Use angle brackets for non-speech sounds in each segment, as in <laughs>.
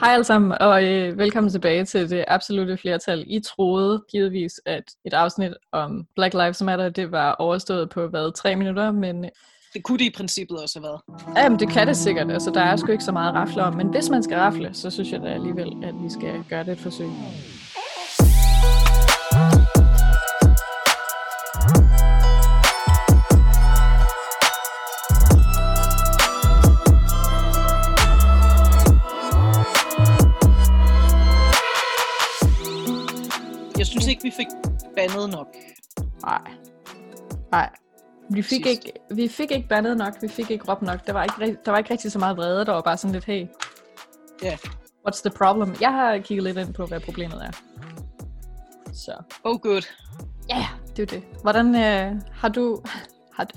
Hej alle sammen, og øh, velkommen tilbage til det absolute flertal. I troede givetvis, at et afsnit om Black Lives Matter, det var overstået på, hvad, tre minutter, men... øh, Det kunne det i princippet også have været. Jamen, det kan det sikkert. Altså, der er sgu ikke så meget at rafle om, men hvis man skal rafle, så synes jeg da alligevel, at vi skal gøre det et forsøg. Ikke, vi fik bandet nok. Nej. Nej. Vi fik, Sidst. ikke, vi fik ikke bandet nok, vi fik ikke råbt nok. Der var ikke, der var ikke rigtig så meget vrede, der var bare sådan lidt, hey, Ja. what's the problem? Jeg har kigget lidt ind på, hvad problemet er. Så. Oh good. Ja, yeah, det er det. Hvordan øh, har du, har,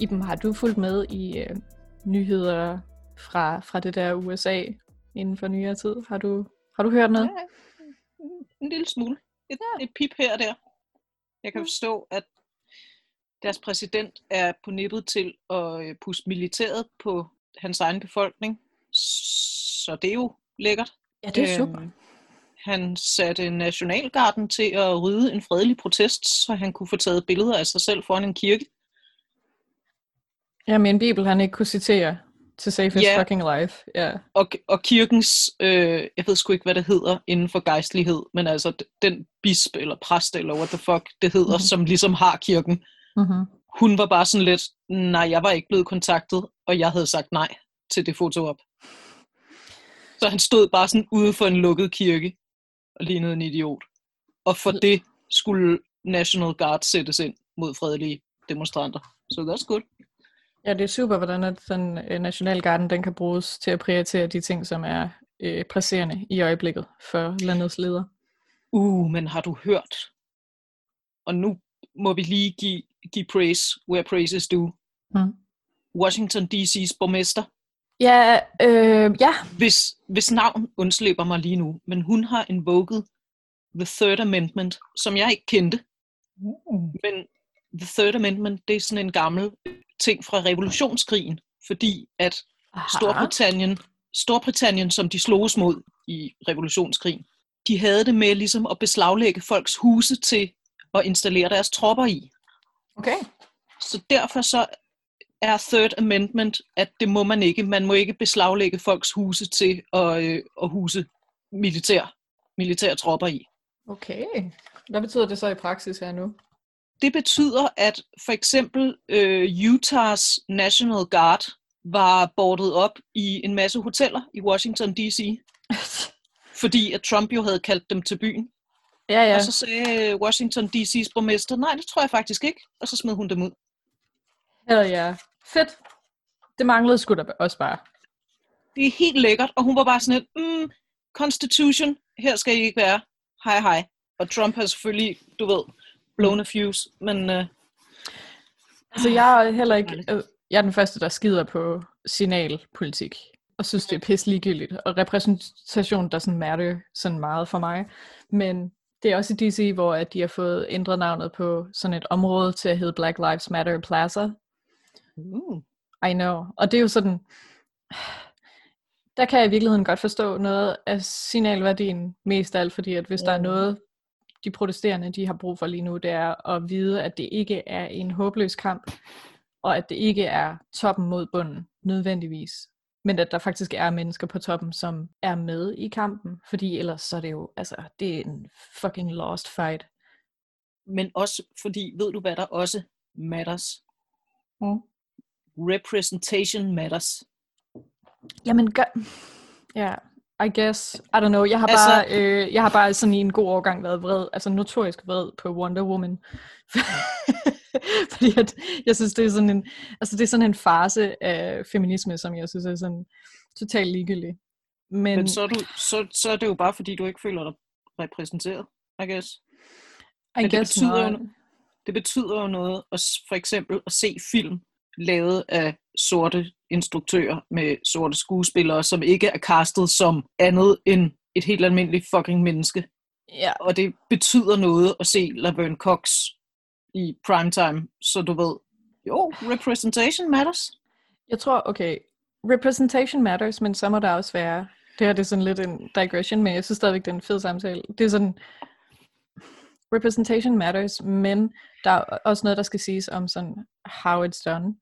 Iben, har du fulgt med i øh, nyheder fra, fra det der USA inden for nyere tid? Har du, har du hørt noget? Ja, en lille smule. Et, et pip her og der. Jeg kan forstå, at deres præsident er på nippet til at øh, puste militæret på hans egen befolkning. Så det er jo lækkert. Ja, det er super. Øhm, han satte Nationalgarden til at rydde en fredelig protest, så han kunne få taget billeder af sig selv foran en kirke. Ja, min bibel, han ikke kunne citere til save his Ja. fucking life. Ja. og, og kirkens, øh, jeg ved sgu ikke, hvad det hedder inden for gejstlighed, men altså den bisp eller præst, eller what the fuck det hedder, Mhm. mm-hmm. som ligesom har kirken, Mm-hmm. hun var bare sådan lidt, nej, jeg var ikke blevet kontaktet, og jeg havde sagt nej til det foto op. Så han stod bare sådan ude for en lukket kirke, og lignede en idiot. Og for det skulle National Guard sættes ind mod fredelige demonstranter. Så so that's good. Ja, det er super, hvordan at den øh, Nationalgarden den kan bruges til at prioritere de ting, som er øh, presserende i øjeblikket for landets leder. Uh, men har du hørt? Og nu må vi lige give, give praise where praise is due. Mm. Washington D.C.'s borgmester, Ja, øh, ja. hvis, hvis navn undslipper mig lige nu, men hun har invoked The Third Amendment, som jeg ikke kendte. Men The Third Amendment, det er sådan en gammel ting fra revolutionskrigen, fordi at Aha. Storbritannien, Storbritannien, som de sloges mod i revolutionskrigen, de havde det med ligesom at beslaglægge folks huse til at installere deres tropper i. Okay. Så derfor så er Third Amendment, at det må man ikke. Man må ikke beslaglægge folks huse til at, øh, at huse militær, militære tropper i. Okay. Hvad betyder det så i praksis her nu? Det betyder, at for eksempel øh, Utahs National Guard var bordet op i en masse hoteller i Washington D.C., <laughs> fordi at Trump jo havde kaldt dem til byen. ja, ja. Og så sagde Washington D.C.'s borgmester, nej, det tror jeg faktisk ikke. Og så smed hun dem ud. Hell ja. Fedt. Det manglede sgu da også bare. Det er helt lækkert, og hun var bare sådan et, mm, Constitution, her skal I ikke være. Hej hej. Og Trump har selvfølgelig, du ved, blown a fuse, men øh, Altså, jeg er heller ikke... Øh, Jeg er den første, der skider på signalpolitik. Og synes, det er pisse ligegyldigt. Og repræsentation, der sådan matter sådan meget for mig. Men det er også i DC, hvor at de har fået ændret navnet på sådan et område til at hedde Black Lives Matter Plaza. uh, I know. Og det er jo sådan... Der kan jeg i virkeligheden godt forstå noget af signalværdien mest af alt, fordi at hvis der er Mhm. noget, de protesterende de har brug for lige nu, det er at vide, at det ikke er en håbløs kamp, og at det ikke er toppen mod bunden, nødvendigvis. Men at der faktisk er mennesker på toppen, som er med i kampen, fordi ellers så er det jo, altså, det er en fucking lost fight. men også fordi, ved du hvad der også matters? Mm. Representation matters. Jamen, gør... Ja, I guess. I don't know. Jeg har, Altså- bare, øh, jeg har bare sådan i en god årgang været vred, altså notorisk vred på Wonder Woman. <laughs> Fordi at, jeg synes, det er sådan en, altså det er sådan en fase af feminisme, som jeg synes er sådan totalt ligegyldig. Men, Men så er, du, så, så er det jo bare fordi, du ikke føler dig repræsenteret, I guess. I men det guess betyder jo not. Det betyder jo noget, at, for eksempel at se film lavet af sorte instruktører med sorte skuespillere, som ikke er castet som andet end et helt almindeligt fucking menneske. Ja, Og det betyder noget at se Laverne Cox i primetime, så du ved, jo, representation matters. jeg tror, okay, representation matters, men så må der også være Det her det er sådan lidt en digression, men jeg synes stadigvæk, det er en fed samtale. Det er sådan, representation matters, men der er også noget, der skal siges om sådan, how it's done.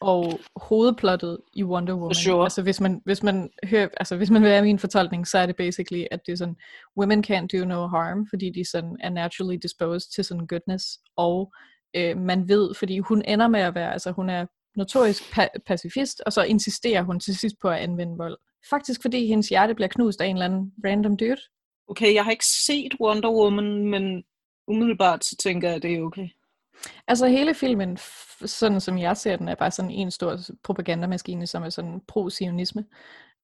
Og hovedplottet i Wonder Woman, sure. altså hvis man, hvis man hører, altså hvis man vil have min fortolkning, så er det basically, at det er sådan, women can't do no harm, fordi de sådan er naturally disposed til sådan goodness, og øh, man ved, fordi hun ender med at være, altså hun er notorisk pa- pacifist, og så insisterer hun til sidst på at anvende vold. Faktisk fordi hendes hjerte bliver knust af en eller anden random dude. Okay, jeg har ikke set Wonder Woman, men umiddelbart så tænker jeg, at det er okay. Altså hele filmen, sådan som jeg ser den, er bare sådan en stor propagandamaskine, som er sådan pro-sionisme.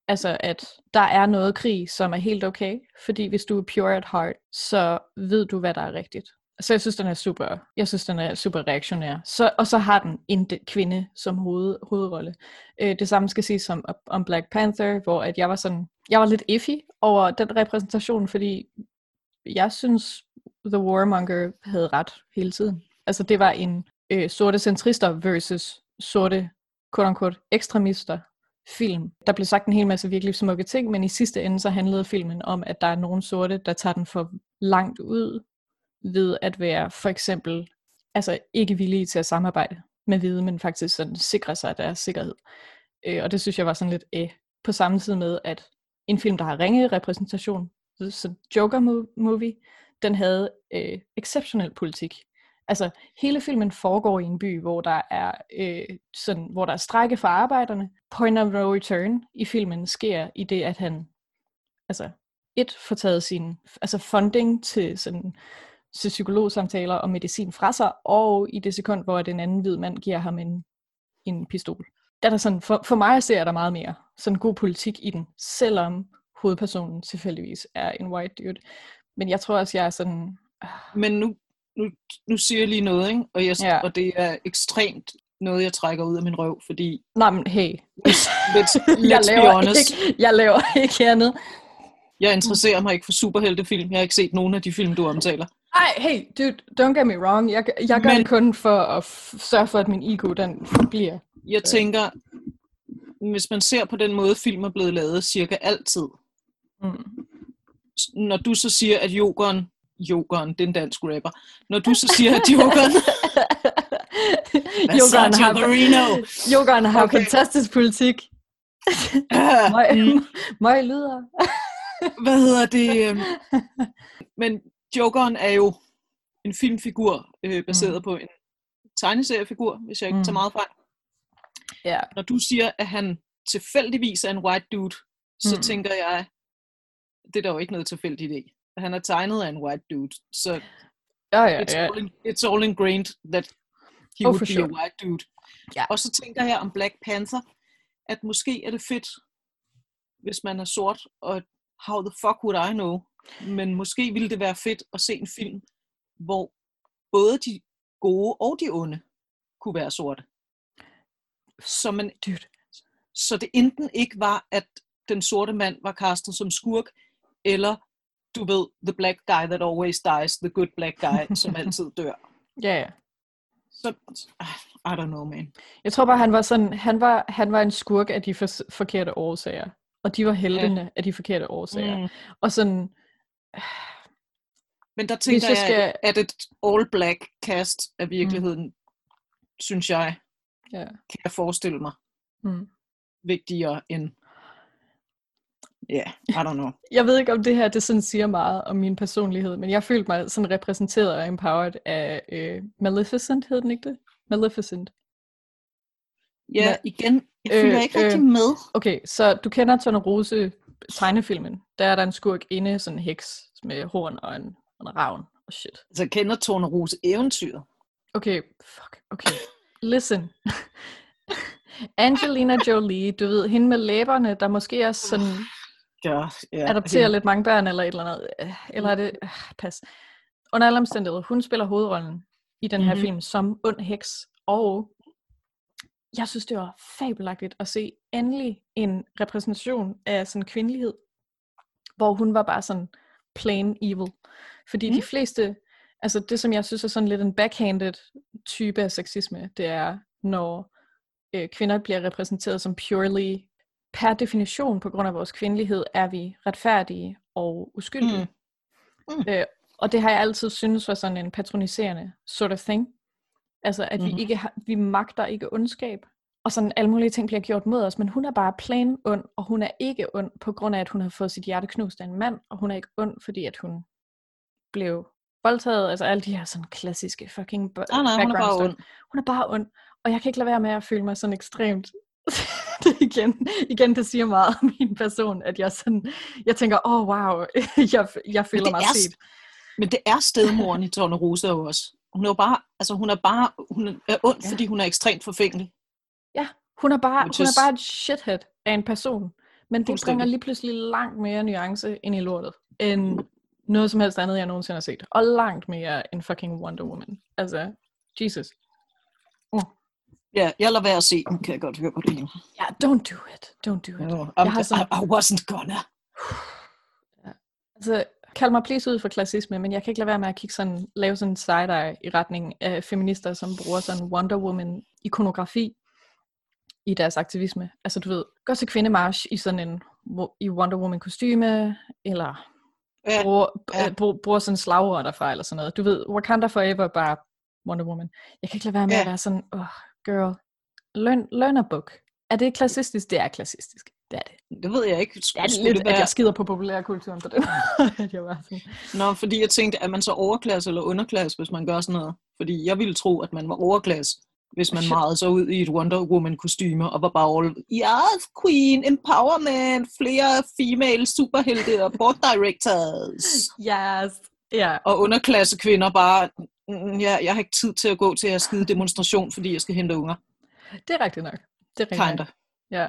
Altså at der er noget krig, som er helt okay, fordi hvis du er pure at heart, så ved du, hvad der er rigtigt. Så jeg synes, den er super, jeg synes, den er super reaktionær. Så, og så har den en de- kvinde som hoved, hovedrolle. Øh, det samme skal siges om, om Black Panther, hvor at jeg var sådan, jeg var lidt iffy over den repræsentation, fordi jeg synes, The Warmonger havde ret hele tiden. Altså det var en øh, sorte centrister versus sorte, quote-unquote, ekstremister film. Der blev sagt en hel masse virkelig smukke ting, men i sidste ende så handlede filmen om, at der er nogen sorte, der tager den for langt ud ved at være for eksempel altså ikke villige til at samarbejde med hvide, men faktisk sådan sikre sig deres sikkerhed. Øh, og det synes jeg var sådan lidt øh, på samme tid med, at en film, der har ringe repræsentation, så Joker-movie, den havde øh, exceptionel politik. Altså hele filmen foregår i en by, hvor der er øh, sådan, hvor der er strække for arbejderne. Point of no return i filmen sker i det, at han altså et får taget sin altså funding til sådan til psykologsamtaler og medicin fra sig, og i det sekund, hvor den anden hvid mand giver ham en, en pistol. Der er der sådan, for, for mig ser der meget mere sådan god politik i den, selvom hovedpersonen tilfældigvis er en white dude. Men jeg tror også, jeg er sådan... Ah. Men nu, nu, nu siger jeg lige noget, ikke? Og, jeg, Ja. og det er ekstremt noget, jeg trækker ud af min røv, fordi Nej, men hey, let's, <laughs> jeg let's be laver, ikke, jeg laver ikke andet. jeg interesserer mig ikke for superheltefilm. Jeg har ikke set nogen af de film, du omtaler. Ej, hey, dude, don't get me wrong. Jeg, jeg gør Men- det kun for at sørge for, at min ego, den forbliver. Jeg tænker, hvis man ser på den måde, film er blevet lavet cirka altid, Mm. når du så siger, at Jokeren, Jokeren, det er en dansk rapper, når du så siger, at Jokeren, <laughs> Jokeren har, Jokeren har Okay. fantastisk politik. <laughs> Møg, møg lyder. <laughs> hvad hedder det? øhm, Men Jokeren er jo en filmfigur, øh, baseret mm. på en tegneseriefigur, hvis jeg ikke Mm. tager meget fejl. Ja, Når du siger, at han tilfældigvis er en white dude, så mm. tænker jeg, det er der jo ikke noget tilfældigt i. Han er tegnet af en white dude, så ja, ja. it's, ja. all, in, it's all ingrained that he Oh, would be sure. a white dude. Ja. Og så tænker jeg om Black Panther, at måske er det fedt, hvis man er sort, og how the fuck would I know? Men måske ville det være fedt at se en film, hvor både de gode og de onde kunne være sorte. Så, man, Dude. så det enten ikke var, at den sorte mand var castet som skurk, eller du ved, the black guy that always dies, the good black guy, som <laughs> altid dør. Ja, ja. Så, I don't know, man. Jeg tror bare, han var sådan, han var, han var en skurk af de for, forkerte årsager. Og de var heltene ja. af de forkerte årsager. Mm. Mm. Og sådan, Men der tænker jeg jeg, skal- at et all-black cast af virkeligheden, mm. synes jeg, ja. kan jeg forestille mig, Mm. vigtigere end, ja, yeah, I don't know. Jeg ved ikke, om det her det sådan siger meget om min personlighed, men jeg følte mig sådan repræsenteret og empowered af øh, Maleficent, hed den ikke det? Maleficent. Ja, Hvad? igen, jeg følger Øh, ikke rigtig øh. med. Okay, så du kender Tornerose tegnefilmen. Der er der en skurk inde, sådan en heks med horn og en, en ravn og shit. Altså, jeg kender Tornerose eventyr. Okay, fuck, okay. Listen. <laughs> Angelina Jolie, du ved, hende med læberne, der måske er sådan Ja, ja, adopterer lidt mange børn eller et eller andet. øh, Eller er det... Øh, pas. Under alle omstændigheder, hun spiller hovedrollen i den her Mhm. film som ond heks. Og jeg synes, det var fabelagtigt at se endelig en repræsentation af sådan kvindelighed, hvor hun var bare sådan plain evil. Fordi mm. de Mm. fleste, altså det som jeg synes er sådan lidt en backhanded type af sexisme, det er, når øh, kvinder bliver repræsenteret som purely per definition, på grund af vores kvindelighed, er vi retfærdige og uskyldige. Mm. Mm. Øh, og det har jeg altid synes var sådan en patroniserende sort of thing. Altså, at mm. vi Mhm. ikke har, vi magter ikke ondskab. Og sådan alle mulige ting bliver gjort mod os, men hun er bare plain ond, og hun er ikke ond på grund af, at hun har fået sit hjerte knust af en mand, og hun er ikke ond, fordi at hun blev voldtaget, altså alle de her sådan klassiske fucking Nej, nej, hun er bare ond. Hun er bare ond, og jeg kan ikke lade være med at føle mig sådan ekstremt <laughs> det igen, igen, det siger meget om min person, at jeg sådan, jeg tænker, åh oh, wow, <laughs> jeg, jeg føler mig er set. Men det er stedmoren i Tornerose jo også. Hun er jo bare, altså hun er bare, hun er ond, Ja. fordi hun er ekstremt forfængelig. Ja, hun er bare, Which hun er bare et shithead af en person. Men det bringer lige pludselig langt mere nuance ind i lortet, end noget som helst andet, jeg nogensinde har set. Og langt mere end fucking Wonder Woman. Altså, Jesus. Ja, jeg lader være at se den, kan jeg godt høre på det hele. Ja, yeah, don't do it. Don't do it. Jo, Jeg har I, sådan- I wasn't gonna. <sighs> Altså, kald mig please ud for klassisme, men jeg kan ikke lade være med at kigge sådan, lave sådan en side-eye i retning af feminister, som bruger sådan Wonder Woman ikonografi i deres aktivisme. Altså du ved, gå til kvindemarsch i sådan en i Wonder Woman kostyme, eller Ja, bruger, ja. ja. bruger, bruger sådan slagord derfra, eller sådan noget. Du ved, Wakanda Forever bare Wonder Woman. Jeg kan ikke lade være med Ja. at være sådan, oh, girl, learn, learn a book. Er det klassistisk? Det er klassistisk. Det er det. det ved jeg ikke. Det er lidt, det at være... jeg skider på populærkulturen på den. at jeg var sådan, Nå, fordi jeg tænkte, er man så overklasse eller underklasse, hvis man gør sådan noget? Fordi jeg ville tro, at man var overklasse, hvis man <laughs> meget så ud i et Wonder Woman kostyme og var bare all, yes, queen, empowerment, flere female superhelte og board directors. <laughs> Yes. Ja, Og underklasse kvinder bare, "Mm, ja, jeg har ikke tid til at gå til at skide demonstration, fordi jeg skal hente unger. det er rigtigt nok. Det er rigtigt nok. Ja.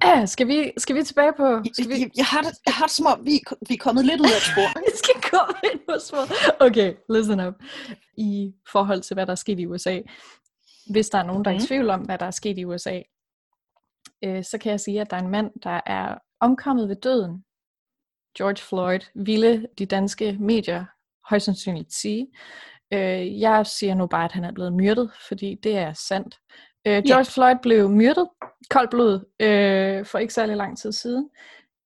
Ah, skal, vi, skal vi tilbage på... Skal vi, Jeg, jeg, har det, jeg har det som om, vi, vi er kommet lidt ud af spor. <laughs> vi skal komme ind på sporet. Okay, listen up. I forhold til, hvad der er sket i USA. Hvis der er nogen, der er i Mhm. tvivl om, hvad der er sket i USA, øh, så kan jeg sige, at der er en mand, der er omkommet ved døden. George Floyd ville de danske medier højst sandsynligt sige. Øh, jeg siger nu bare, at han er blevet myrdet, fordi det er sandt. Øh, George Floyd blev myrdet, koldt blod, øh, for ikke særlig lang tid siden.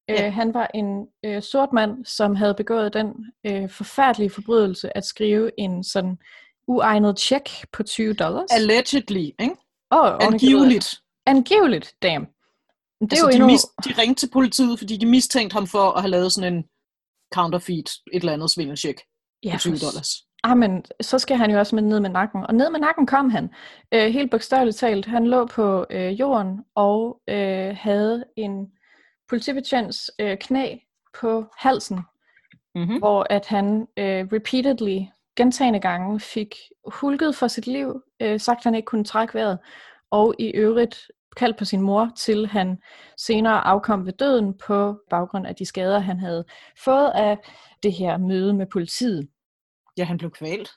Ja. Øh, han var en øh, sort mand, som havde begået den øh, forfærdelige forbrydelse at skrive en sådan uegnet check på 20 dollars. Allegedly, ikke? oh, Angiveligt. Angiveligt, damn. Det er altså, jo de, endnu... mis, de ringte til politiet, fordi de mistænkte ham for at have lavet sådan en counterfeit, et eller andet svindelcheck ja, på 20 for dollars. Ah, men så skal han jo også med ned med nakken. Og ned med nakken kom han. Øh, helt bogstaveligt talt. Han lå på øh, jorden og øh, havde en politibetjents øh, knæ på halsen, Mm-hmm. hvor at han øh, repeatedly, gentagende gange, fik hulket for sit liv, øh, sagt at han ikke kunne trække vejret, og i øvrigt kaldt på sin mor, til han senere afkom ved døden på baggrund af de skader, han havde fået af det her møde med politiet. Ja, han blev kvalt.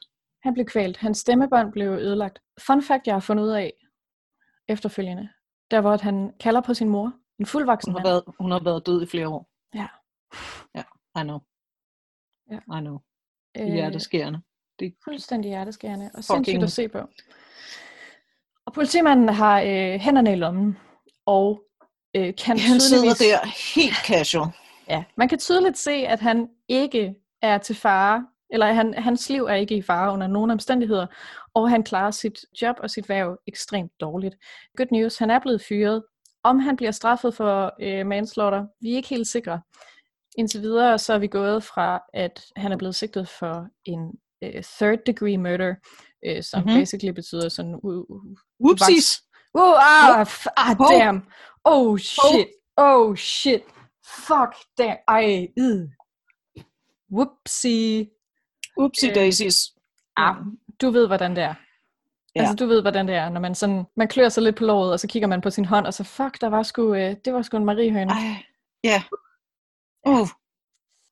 Han blev kvalt. Hans stemmebånd blev ødelagt. Fun fact, jeg har fundet ud af efterfølgende, der hvor at han kalder på sin mor, en fuldvoksen Hun har, været, hun har været død i flere år. Ja. Ja, I know. Ja. I know. Øh, Det er hjerteskærende. fuldstændig hjerteskærende og sindssygt at se på. Og politimanden har øh, hænderne i lommen, og øh, kan Han sidder tydeligvis... der helt casual. Ja, man kan tydeligt se, at han ikke er til fare, eller han, hans liv er ikke i fare under nogen omstændigheder, og han klarer sit job og sit værv ekstremt dårligt. Good news, han er blevet fyret. Om han bliver straffet for øh, manslaughter, vi er ikke helt sikre. Indtil videre så er vi gået fra, at han er blevet sigtet for en øh, third degree murder, øh, som Mhm. mm-hmm. basically betyder sådan... Uh, uh, Whoopsies! uh, ah, f- ah, damn! Oh shit! Oh shit! Fuck, damn! Ej, id. Whoopsie. Øh, daisies. Ah, du ved, hvordan det er. Ja. Altså, du ved, hvordan det er, når man sådan, man klør sig lidt på låret, og så kigger man på sin hånd, og så, fuck, der var sgu, øh, det var sgu en mariehøne. Ej, ja. Uh,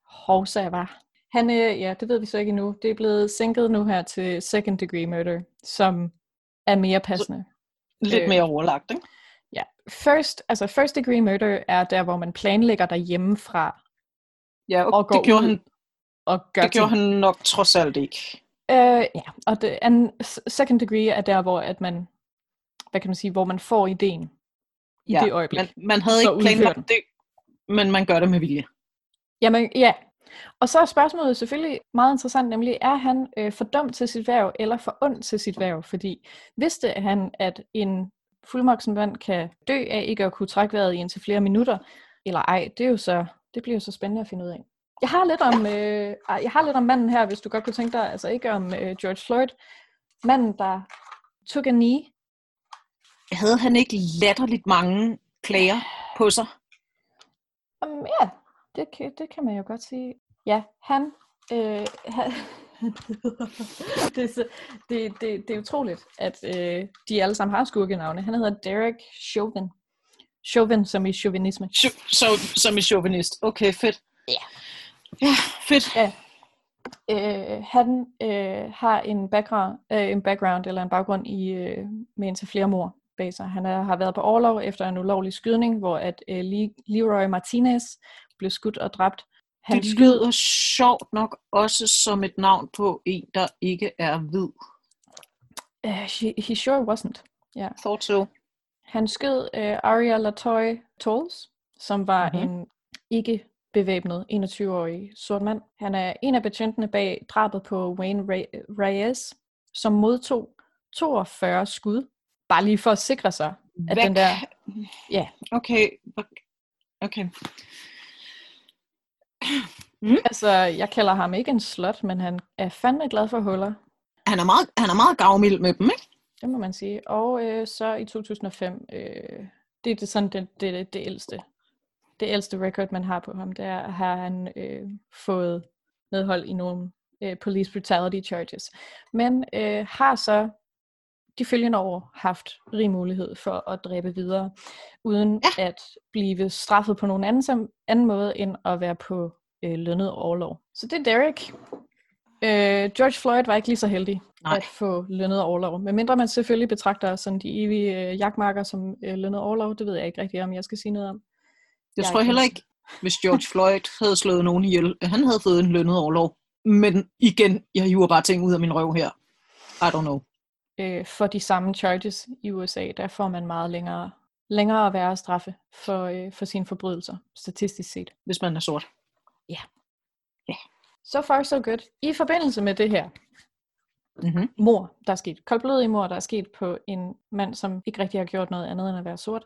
Hov, sagde jeg bare. Han, øh, ja, det ved vi så ikke endnu. Det er blevet sænket nu her til second degree murder, som er mere passende. lidt Øh. mere overlagt, ikke? Ja, first, altså first degree murder er der, hvor man planlægger derhjemmefra Ja, og går det gjorde, ud han, og gør det gjorde ting. han nok trods alt ikke. Øh, ja, og det anden, second degree er der, hvor at man, hvad kan man sige, hvor man får ideen. i Ja, det øjeblik. Man, man havde ikke planlagt det, men man gør det med vilje. Jamen, ja. Og så er spørgsmålet selvfølgelig meget interessant, nemlig er han øh, for dum til sit værv, eller for ond til sit værv? Fordi vidste han, at en fuldmoksen mand kan dø af ikke at kunne trække vejret i indtil flere minutter, eller ej, det, er jo så, det bliver jo så spændende at finde ud af. Jeg har lidt om, øh, jeg har lidt om manden her, hvis du godt kunne tænke dig, altså ikke om øh, George Floyd, manden, der took a knee. Havde han ikke latterligt mange klager på sig? Um, ja, det kan, det kan man jo godt sige. Ja, han... Øh, han <laughs> det, er så, det, det, det er utroligt, at øh, de alle sammen har skurkenavne. Han hedder Derek Chauvin. Chauvin som i chauvinisme. Ch- Så, som i chauvinist. Okay, fedt. Ja. Ja, fedt. Ja. Øh, han øh, har en background, øh, en background eller en baggrund i øh, med indtil flere mor bag sig. Han er, har været på overlov efter en ulovlig skydning, hvor at øh, Le- Leroy Martinez blev skudt og dræbt. Han Det lyder sjovt nok også som et navn på en, der ikke er hvid. Uh, he, he sure wasn't. Ja. Thought so. Han skød uh, Aria Latoy Tolls, som var Mhm. mm-hmm. en ikke bevæbnet 21-årig sort mand. Han er en af betjentene bag drabet på Wayne Re- Reyes, som modtog 42 skud, bare lige for at sikre sig, at Hvad den der... Ja, Okay. Okay. altså jeg kalder ham ikke en slot, men han er fandme glad for huller. Han er meget, han er meget gavmild med dem, ikke? Det må man sige. Og øh, så i 2005, øh, det er det, sådan det, det, det ældste. Det ældste record, man har på ham, det er, har han øh, fået medhold i nogle øh, police brutality charges. Men øh, har så de følgende år haft rig mulighed for at dræbe videre, uden ja. at blive straffet på nogen anden, som, anden måde, end at være på øh, lønnet overlov. Så det er Derek. Øh, George Floyd var ikke lige så heldig Nej. at få lønnet overlov. Men mindre man selvfølgelig betragter sådan de evige øh, jagtmarker som øh, lønnet overlov, det ved jeg ikke rigtig, om jeg skal sige noget om. Jeg Jeg tror er heller ikke- hvis George Floyd havde slået nogen ihjel, at han havde fået en lønnet overlov. Men igen, jeg hiver bare ting ud af min røv her. I don't know. Øh, for de samme charges i USA, der får man meget længere, længere at være straffe for, øh, for sine forbrydelser, statistisk set. Hvis man er sort. So far so good. I forbindelse med det her Mm-hmm. mor, der er sket, koldblodig mor, der er sket på en mand, som ikke rigtig har gjort noget andet end at være sort,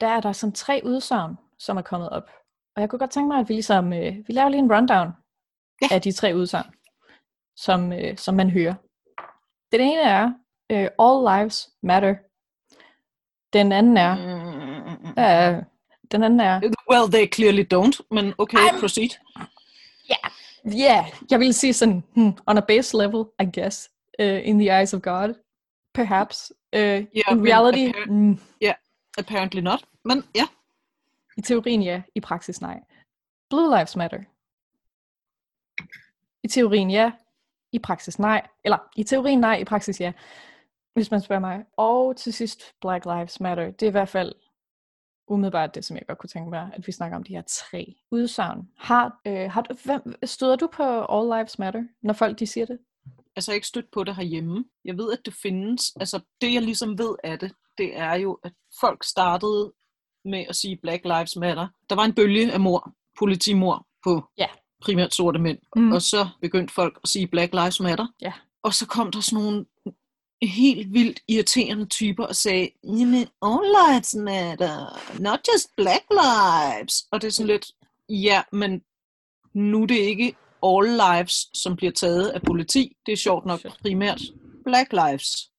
der er der sådan tre udsagn, som er kommet op. Og jeg kunne godt tænke mig, at vi ligesom, øh, vi laver lige en rundown Ja. af de tre udsagn, som, øh, som man hører. Den ene er, øh, all lives matter. Den anden er, Mm. øh, den anden er, Well, they clearly don't, men okay, I'm- proceed. Ja, yeah, jeg vil sige sådan, hmm, on a base level, I guess, uh, in the eyes of God, perhaps. Uh, Ja, in men reality, appar- mm, Apparently not, men ja. i teorien ja, i praksis nej. Blue lives matter. I teorien ja, i praksis nej. Eller i teorien nej, i praksis ja, hvis man spørger mig. Og til sidst, Black lives matter. Det er i hvert fald umiddelbart det, som jeg godt kunne tænke mig, at vi snakker om de her tre udsagn. Har, øh, har du, hvem, støder du på All Lives Matter, når folk de siger det? Altså, jeg er ikke stødt på det herhjemme. Jeg ved, at det findes. Altså, det jeg ligesom ved af det, det er jo, at folk startede med at sige Black Lives Matter. Der var en bølge af mor, politimor på Ja. primært sorte mænd. Mm. Og så begyndte folk at sige Black Lives Matter. Ja. Og så kom der sådan nogle helt vildt irriterende typer og sagde, jamen, all lives matter, not just black lives. Og det er sådan lidt, ja, men nu er det ikke all lives, som bliver taget af politi. Det er sjovt nok primært black lives.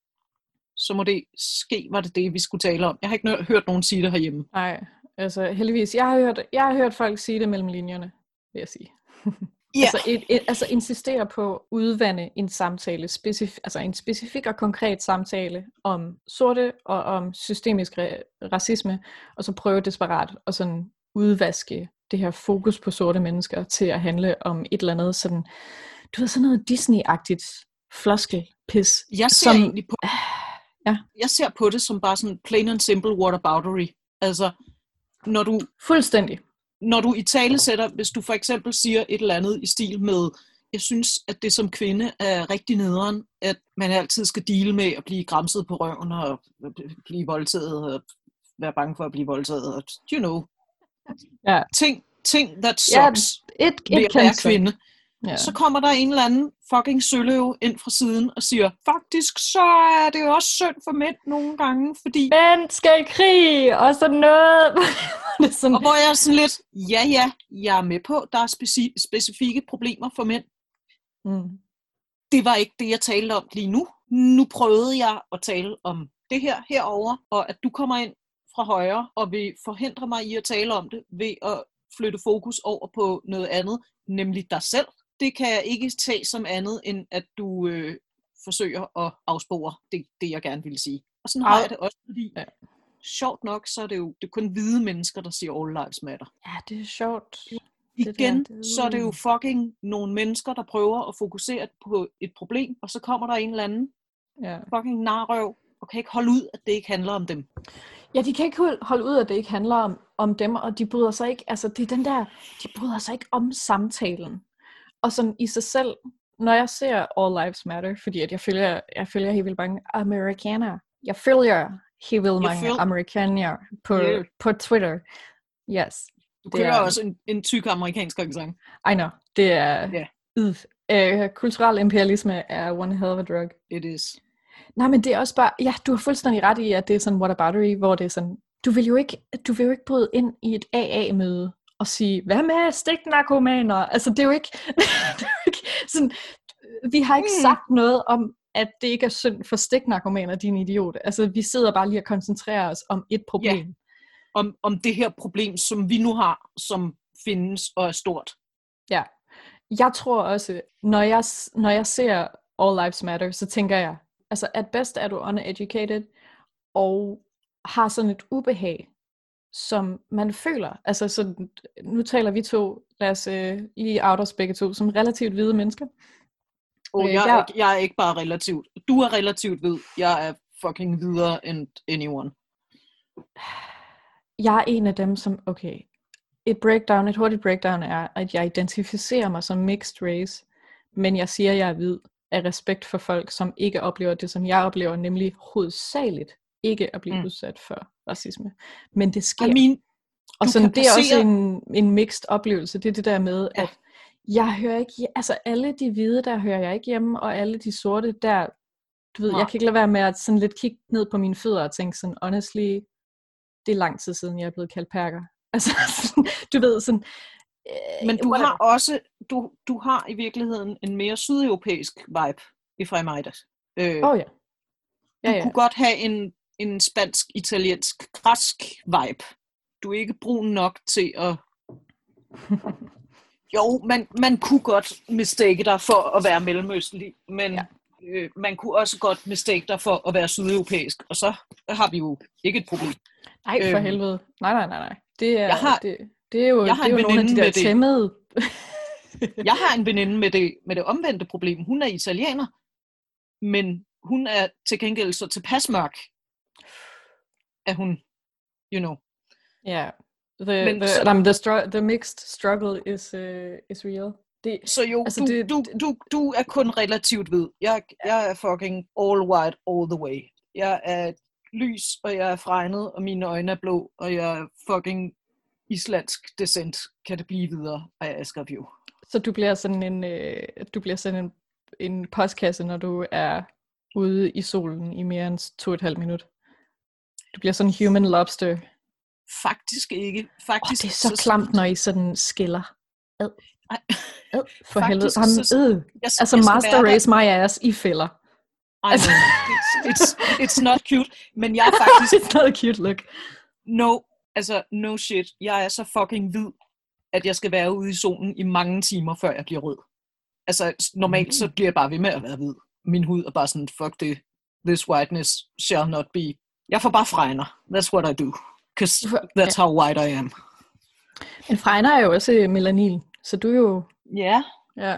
Så må det ske, var det det, vi skulle tale om. Jeg har ikke hørt nogen sige det herhjemme. Nej, altså heldigvis. Jeg har hørt, jeg har hørt folk sige det mellem linjerne, vil jeg sige. <laughs> Ja. Altså, et, et, altså insistere på at udvande en samtale, specif, altså en specifik og konkret samtale om sorte og om systemisk ra- racisme, og så prøve desperat at sådan udvaske det her fokus på sorte mennesker til at handle om et eller andet sådan, du ved, sådan noget Disney-agtigt floskelpis. Jeg ser som- som, egentlig på, Ja. jeg ser på det som bare sådan plain and simple whataboutery. Altså, når du, Fuldstændig. når du i tale sætter, hvis du for eksempel siger et eller andet i stil med, jeg synes, at det som kvinde er rigtig nederen, at man altid skal dele med at blive græmset på røven og blive voldtaget og være bange for at blive voldtaget. Og, you know, Ja. ting, ting that Ja, sucks It, ved at være kvinde. Ja. Så kommer der en eller anden fucking søløv ind fra siden og siger, faktisk så er det jo også synd for mænd nogle gange, fordi... Mænd skal i krig, og sådan noget. <laughs> det sådan, Og hvor jeg er sådan lidt, ja ja, jeg er med på, der er speci- specifikke problemer for mænd. mm. Det var ikke det, jeg talte om lige nu. Nu prøvede jeg at tale om det her herover, og at du kommer ind fra højre og vil forhindre mig i at tale om det ved at flytte fokus over på noget andet, nemlig dig selv. Det kan jeg ikke tage som andet, end at du øh, forsøger at afspore det, det, jeg gerne ville sige. Og sådan har jeg det også, fordi Ja. sjovt nok, så er det jo det er kun hvide mennesker, der siger All Lives Matter. Ja, det er sjovt. Det der, Igen, det- så er det jo fucking nogle mennesker, der prøver at fokusere på et problem, og så kommer der en eller anden Ja. fucking narrøv, og kan ikke holde ud, at det ikke handler om dem. ja, de kan ikke hol- holde ud, at det ikke handler om, om dem, og de bryder sig ikke, altså det er den der, de bryder sig ikke om samtalen. Og sådan i sig selv, når jeg ser All Lives Matter, fordi at jeg følger, jeg følger helt vildt mange amerikanere. Jeg følger helt vildt mange føl- amerikanere på, Yeah. på Twitter. Yes. Du Det kører er- også en, en tyk amerikansk accent. I know. Det er... Yeah. Øh, kulturel imperialisme er one hell of a drug. It is. Nej, men det er også bare, ja, du har fuldstændig ret i, at det er sådan whataboutery, hvor det er sådan, du vil jo ikke, du vil jo ikke bryde ind i et AA-møde og sige, hvad med stiknarkomaner? Altså, det er jo ikke, <laughs> det er jo ikke sådan, vi har ikke Mm. sagt noget om, at det ikke er synd for stiknarkomaner, din idiot. Altså, vi sidder bare lige og koncentrerer os om et problem. Om, om det her problem, som vi nu har, som findes og er stort. Ja. Jeg tror også, når jeg, når jeg ser All Lives Matter, så tænker jeg, altså at bedst er du uneducated, og har sådan et ubehag, som man føler. Altså sådan, nu taler vi to, lad os øh, lige out os begge to, som relativt hvide mennesker. Og Øh, jeg, jeg- er ikke, jeg er ikke bare relativt. Du er relativt hvid. Jeg er fucking videre end anyone. Jeg er en af dem, som, okay, et breakdown, et hurtigt breakdown er, at jeg identificerer mig som mixed race, men jeg siger, at jeg er hvid af respekt for folk, som ikke oplever det, som jeg oplever, nemlig hovedsageligt ikke at blive Mm. udsat for racisme. Men det sker. I mean, og du sådan, det er også en, en mixed oplevelse. Det er det der med, Ja. at jeg hører ikke, altså alle de hvide, der hører jeg ikke hjemme, og alle de sorte, der, du ved, Nej. jeg kan ikke lade være med at sådan lidt kigge ned på mine fødder og tænke sådan, honestly, det er lang tid siden, jeg er blevet kaldt perker. <laughs> Altså, sådan, du ved, sådan... øh, men du har også, du, du har i virkeligheden en mere sydeuropæisk vibe i Fremeidas. Øh, Åh oh, ja. Ja, du ja. kunne godt have en, en spansk, italiensk, græsk vibe. Du er ikke brun nok til at... <laughs> Jo, man, man kunne godt mistake dig for at være mellemøstlig, men ja. Øh, man kunne også godt mistake dig for at være sydeuropæisk, og så har vi jo ikke et problem. Nej, for Øhm, helvede. Nej, nej, nej, nej. Det er, jeg har- det, det er jo, jeg har det er jo nogle af de der tæmmede... <laughs> Jeg har en veninde med det, med det omvendte problem. Hun er italiener, men hun er til gengæld så tilpas mørk, at hun, you know, Ja. The, Men the, så- så, the, stru- the mixed struggle is, uh, is real. Det, Så jo, Altså, altså, du, det- du, du, du er kun relativt hvid. Jeg, jeg er fucking all white all the way. Jeg er lys, og jeg er fregnet, og mine øjne er blå, og jeg er fucking islandsk descent. Kan det blive videre? I ask of you. så du bliver sådan en, øh, du bliver sådan en, en postkasse, når du er ude i solen i mere end to og et halvt minut. Du bliver sådan en human lobster. Faktisk ikke. Faktisk, det er så klamt, når I sådan skiller. Ad. Ad, for helvede. så- Jamen, øh. Jeg, Altså, jeg master race my ass i fælder. I know. It's, it's, it's not cute, men jeg er faktisk, <laughs> It's not a cute look. no, altså, no shit. Jeg er så fucking hvid, at jeg skal være ude i solen i mange timer, før jeg bliver rød. Altså, normalt så bliver jeg bare ved med at være hvid. Min hud er bare sådan, fuck det. This whiteness shall not be. Jeg får bare fregner. That's what I do. Because that's how white I am. Men Frejner er jo også øh, melanin, så du er jo... Ja. Ja.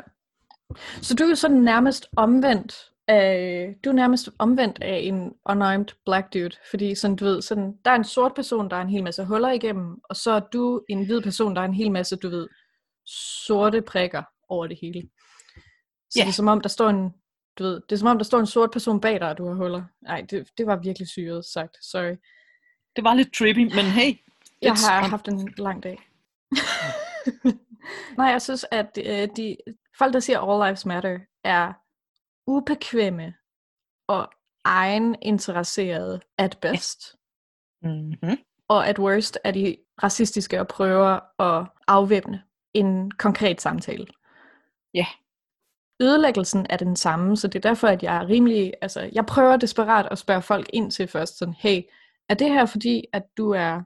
Så du er jo sådan nærmest omvendt af, du er nærmest omvendt af en unarmed black dude, fordi sådan, du ved, sådan, der er en sort person, der er en hel masse huller igennem, og så er du en hvid person, der er en hel masse, du ved, sorte prikker over det hele. Så Ja. det er som om, der står en, du ved, det er som om, der står en sort person bag dig, og du har huller. Nej, det, det var virkelig syret sagt, sorry. det var lidt trippy, men hey. Jeg har haft en lang dag. <laughs> Nej, jeg synes, at øh, de folk, der siger All Lives Matter, er ubekvemme og egeninteresserede at best. Mm-hmm. Og at worst er de racistiske og prøver at afvæbne en konkret samtale. Ja. Ødelæggelsen er den samme, så det er derfor, at jeg er rimelig, altså jeg prøver desperat at spørge folk ind til først, sådan, hey, er det her fordi, at du er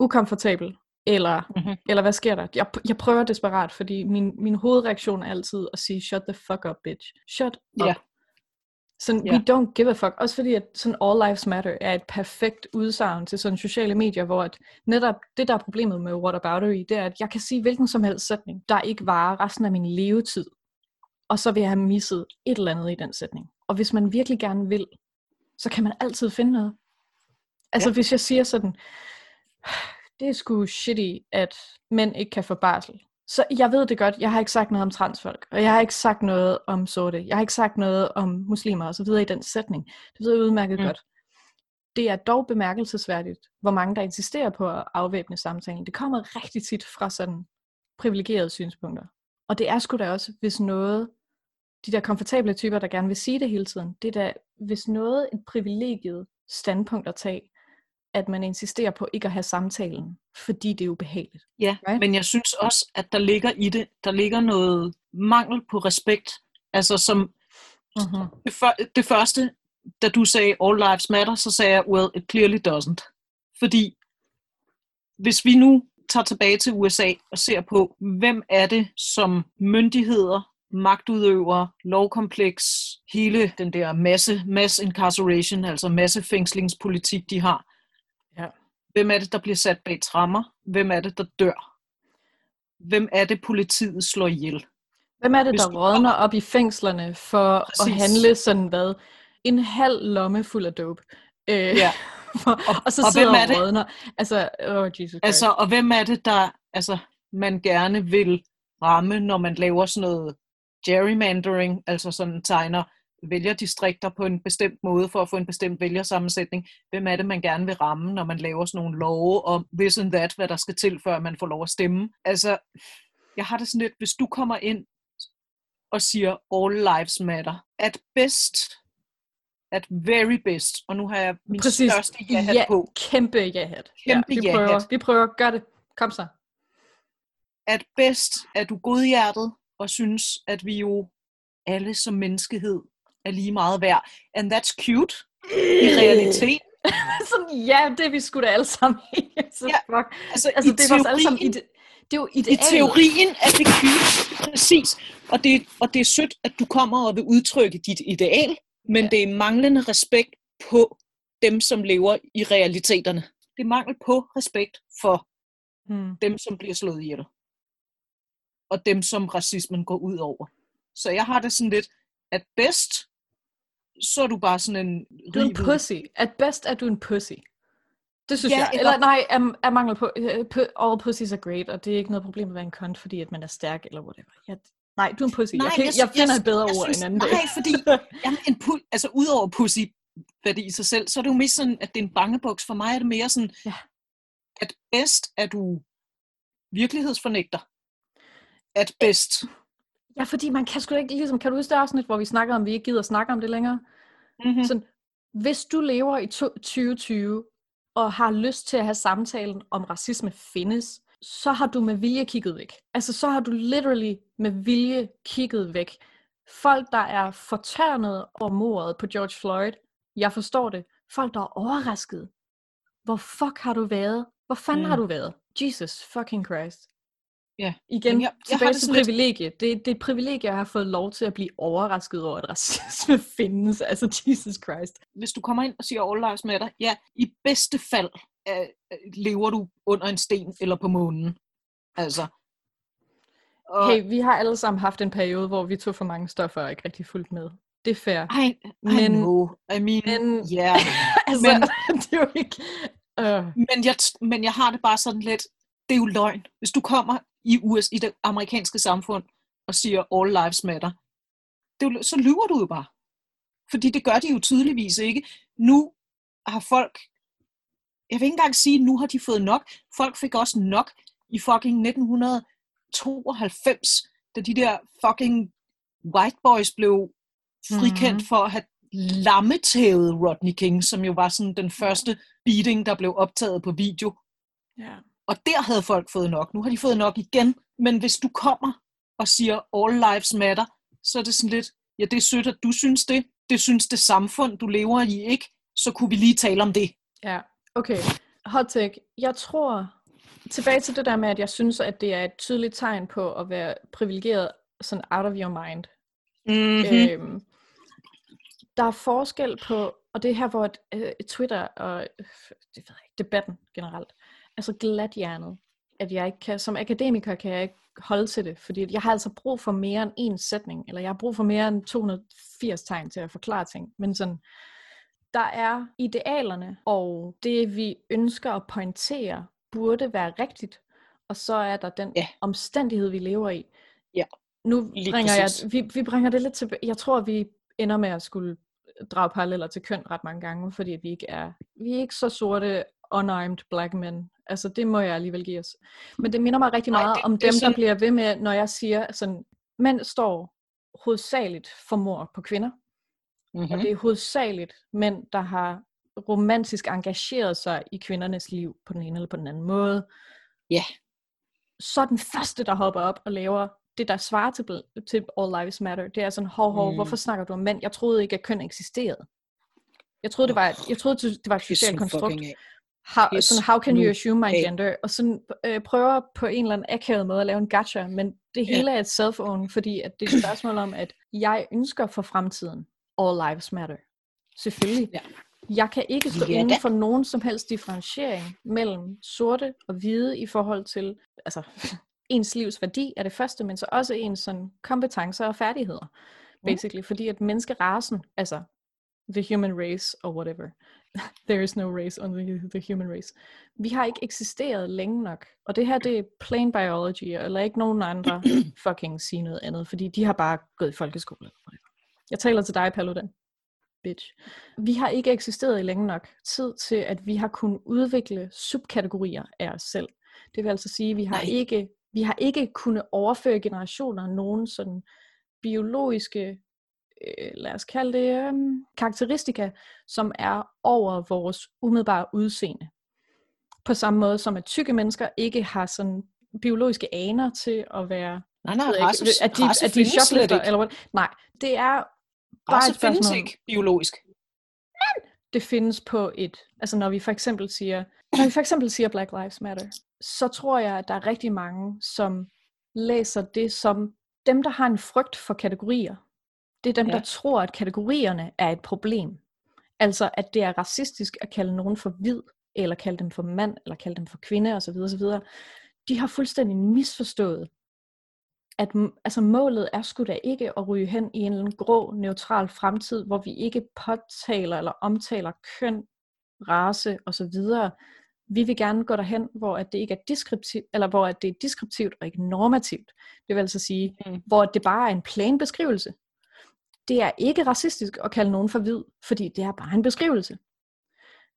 ukomfortabel, eller, Mhm. eller hvad sker der? Jeg, jeg prøver desperat, fordi min, min hovedreaktion er altid at sige, shut the fuck up, bitch. Shut up. Ja. Sådan, Ja. we don't give a fuck. Også fordi, at sådan All Lives Matter er et perfekt udsagn til sådan sociale medier, hvor at netop det, der er problemet med whataboutery, det er, at jeg kan sige hvilken som helst sætning, der ikke varer resten af min levetid. Og så vil jeg have misset et eller andet i den sætning. Og hvis man virkelig gerne vil, så kan man altid finde noget. Altså Ja. hvis jeg siger sådan, det er sgu shitty, at mænd ikke kan få barsel. Så jeg ved det godt, jeg har ikke sagt noget om transfolk, og jeg har ikke sagt noget om sorte, jeg har ikke sagt noget om muslimer og så videre i den sætning. Det ved jeg udmærket mm. godt. Det er dog bemærkelsesværdigt, hvor mange der insisterer på at afvæbne samtalen. Det kommer rigtig tit fra sådan privilegerede synspunkter. Og det er sgu da også, hvis noget, de der komfortable typer, der gerne vil sige det hele tiden, det er da, hvis noget et privilegiet standpunkt at tage, at man insisterer på ikke at have samtalen, fordi det er ubehageligt. Ja, Right? men jeg synes også, at der ligger i det, der ligger noget mangel på respekt. Altså som Mm-hmm. det, før, det første, da du sagde All Lives Matter, så sagde jeg, well, it clearly doesn't. Fordi hvis vi nu tager tilbage til USA og ser på, hvem er det som myndigheder, magtudøvere, lovkompleks, hele den der masse, mass incarceration, altså massefængslingspolitik, de har. Ja. Hvem er det, der bliver sat bag trammer? Hvem er det, der dør? Hvem er det, politiet slår ihjel? Hvem er det, der rådner op i fængslerne for Præcis. At handle sådan hvad? En halv lomme fuld af dope. Øh, Ja. <laughs> og, og så og sidder hvem er og det? rådner. Altså, oh Jesus Christ. Altså, og hvem er det, der altså, man gerne vil ramme, når man laver sådan noget gerrymandering, altså sådan tegner vælgerdistrikter på en bestemt måde for at få en bestemt vælgersammensætning. Hvem er det, man gerne vil ramme, når man laver sådan nogle love om this and that, hvad der skal til, før man får lov at stemme? Altså, jeg har det sådan lidt, hvis du kommer ind og siger all lives matter, at best, at very best, og nu har jeg min Præcis. største ja ja, på, Kæmpe ja-hat. Kæmpe ja, vi ja-hat. prøver, vi prøver. Gør det. Kom så. at bedst er du godhjertet og synes, at vi jo alle som menneskehed er lige meget værd. And that's cute i realitet. <laughs> sådan, ja, det er vi sgu da alle sammen i. så Ja, fuck. Altså, Altså, i det er vores alle sammen teorien- ide- det er jo I idealet. teorien er det cute, præcis. Og det, og det er sødt, at du kommer og vil udtrykke dit ideal, men Ja. det er manglende respekt på dem, som lever i realiteterne. Det er mangel på respekt for Hmm. dem, som bliver slået ihjel. Og dem, som racismen går ud over. Så jeg har det sådan lidt, at bedst, så er du bare sådan en Du er en pussy. At best er du en pussy. Det synes Ja, jeg. eller- Eller nej, er, er mangel på, uh, all pussies are great, og det er ikke noget problem at være en kont, fordi at man er stærk, eller whatever. Jeg, nej, du er en pussy. Nej, jeg, kan, jeg, jeg finder et bedre jeg ord synes, en anden Nej, dag. fordi <laughs> jamen, en pu- altså, udover pussy værdi i sig selv, så er det jo mest sådan, at det er en bangebuks. For mig er det mere sådan, Ja. at bedst er du virkelighedsfornægter. At bedst. Ja, fordi man kan sgu ikke, ligesom, kan du huske det afsnit, hvor vi snakker om, at vi ikke gider snakke om det længere? Mm-hmm. Sådan, hvis du lever i to- 2020, og har lyst til at have samtalen om racisme findes, så har du med vilje kigget væk. Altså, så har du literally med vilje kigget væk. Folk, der er fortørnet over mordet på George Floyd, jeg forstår det. Folk, der er overrasket. Hvor fuck har du været? Hvor fanden mm. har du været? Jesus fucking Christ. Ja, Igen, men jeg- jeg har tilbage det til sådan lidt- privilegie. Det, det er et privilegie, at have fået lov til at blive overrasket over, at racisme <laughs> findes. Altså, Jesus Christ. Hvis du kommer ind og siger all lives matter, ja, i bedste fald øh, øh, lever du under en sten eller på månen. Altså. Og, Hey, vi har alle sammen haft en periode, hvor vi tog for mange stoffer og ikke rigtig fulgt med. Det er fair. I, I Men- know. I mean, men- yeah. <laughs> altså, men- <laughs> det er jo ikke... Uh, Men jeg, men jeg har det bare sådan lidt, det er jo løgn. Hvis du kommer i, US, i det amerikanske samfund og siger all lives matter, det er jo, så lyver du jo bare. Fordi det gør de jo tydeligvis ikke. Nu har folk jeg vil ikke engang sige, nu har de fået nok. Folk fik også nok i fucking 1992, da de der fucking white boys blev frikendt mm. for at have lammetævet Rodney King, som jo var sådan den første beating, der blev optaget på video. Ja. Og der havde folk fået nok. Nu har de fået nok igen. Men hvis du kommer og siger, all lives matter, så er det sådan lidt, ja, det er sødt, at du synes det. Det synes det samfund, du lever i, ikke? Så kunne vi lige tale om det. Ja, okay. Hot take. Jeg tror, tilbage til det der med, at jeg synes, at det er et tydeligt tegn på at være privilegeret, sådan out of your mind. Mm-hmm. Øhm, der er forskel på, og det er her, hvor øh, Twitter og øh, det ved jeg ikke, debatten generelt er så glathjernet, at jeg ikke kan, som akademiker kan jeg ikke holde til det, fordi jeg har altså brug for mere end en sætning, eller jeg har brug for mere end 280 tegn til at forklare ting, men sådan, der er idealerne, og det vi ønsker at pointere, burde være rigtigt, og så er der den Ja. omstændighed, vi lever i. Ja, Nu lige bringer præcis. jeg, vi, vi bringer det lidt tilbage. Jeg tror, vi ender med at skulle drage paralleller til køn ret mange gange, fordi vi ikke er, vi er ikke så sorte, unarmed black men. Altså, det må jeg alligevel give os. Men det minder mig rigtig Nej, meget det- om det dem, der sådan- bliver ved med, når jeg siger, sådan, mænd står hovedsageligt for mord på kvinder, Mm-hmm. og det er hovedsageligt mænd, der har romantisk engageret sig i kvindernes liv på den ene eller på den anden måde. Ja. Så er den første, der hopper op og laver det, der svarer til, til All Lives Matter, det er sådan, hov, hov, Mm. hvorfor snakker du om mænd? Jeg troede ikke, at køn eksisterede. Jeg troede, det var jeg troede, det var et socialt konstrukt. How, Pis sådan, how can you assume my gender? Og sådan øh, prøver på en eller anden akavet måde at lave en gacha, men det hele er et self-own, fordi at det er et <clears throat> spørgsmål om, at jeg ønsker for fremtiden, all lives matter. Selvfølgelig. Ja. Jeg kan ikke stå ja, inden for nogen som helst differentiering mellem sorte og hvide i forhold til, altså <laughs> ens livs værdi er det første, men så også ens sådan, kompetencer og færdigheder. Basically, fordi at menneskerasen, altså the human race or whatever, there is no race, only the human race. Vi har ikke eksisteret længe nok, og det her det er plain biology, eller ikke nogen andre <clears throat> fucking sige noget andet, fordi de har bare gået i folkeskole. Jeg taler til dig, Paludan. Bitch. Vi har ikke eksisteret i længe nok tid til, at vi har kunnet udvikle subkategorier af os selv. Det vil altså sige, at vi har Nej. ikke vi har ikke kunnet overføre generationer nogen sådan biologiske, øh, lad os kalde det, øh, karakteristika, som er over vores umiddelbare udseende. På samme måde som at tykke mennesker ikke har sådan biologiske aner til at være Nej, nej, race, ikke, at de, race at de findes shoplifter, eller hvad? Nej, det er bare Race et findes spørgsmål. ikke biologisk. det findes på et, altså når vi for eksempel siger, når vi for eksempel siger Black Lives Matter, så tror jeg, at der er rigtig mange, som læser det som dem, der har en frygt for kategorier. Det er dem, Ja. der tror, at kategorierne er et problem. Altså, at det er racistisk at kalde nogen for hvid, eller kalde dem for mand, eller kalde dem for kvinde, osv. osv. De har fuldstændig misforstået, at altså målet er sgu da ikke at ryge hen i en eller anden grå, neutral fremtid, hvor vi ikke påtaler eller omtaler køn, race osv. Vi vil gerne gå derhen, hvor at det ikke er deskriptivt, eller hvor at det er deskriptivt og ikke normativt. Det vil altså sige, Mm. hvor det bare er en plain beskrivelse. Det er ikke racistisk at kalde nogen for hvid, fordi det er bare en beskrivelse.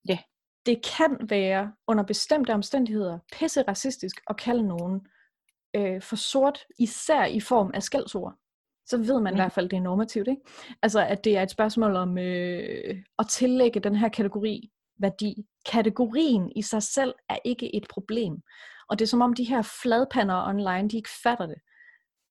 Ja. Det kan være under bestemte omstændigheder pisse racistisk at kalde nogen øh, for sort, især i form af skældsord. Så ved man mm. I hvert fald, at det er normativt. Ikke? Altså, at det er et spørgsmål om øh, at tillægge den her kategori værdi. Kategorien i sig selv er ikke et problem. Og det er som om de her fladpander online, de ikke fatter det.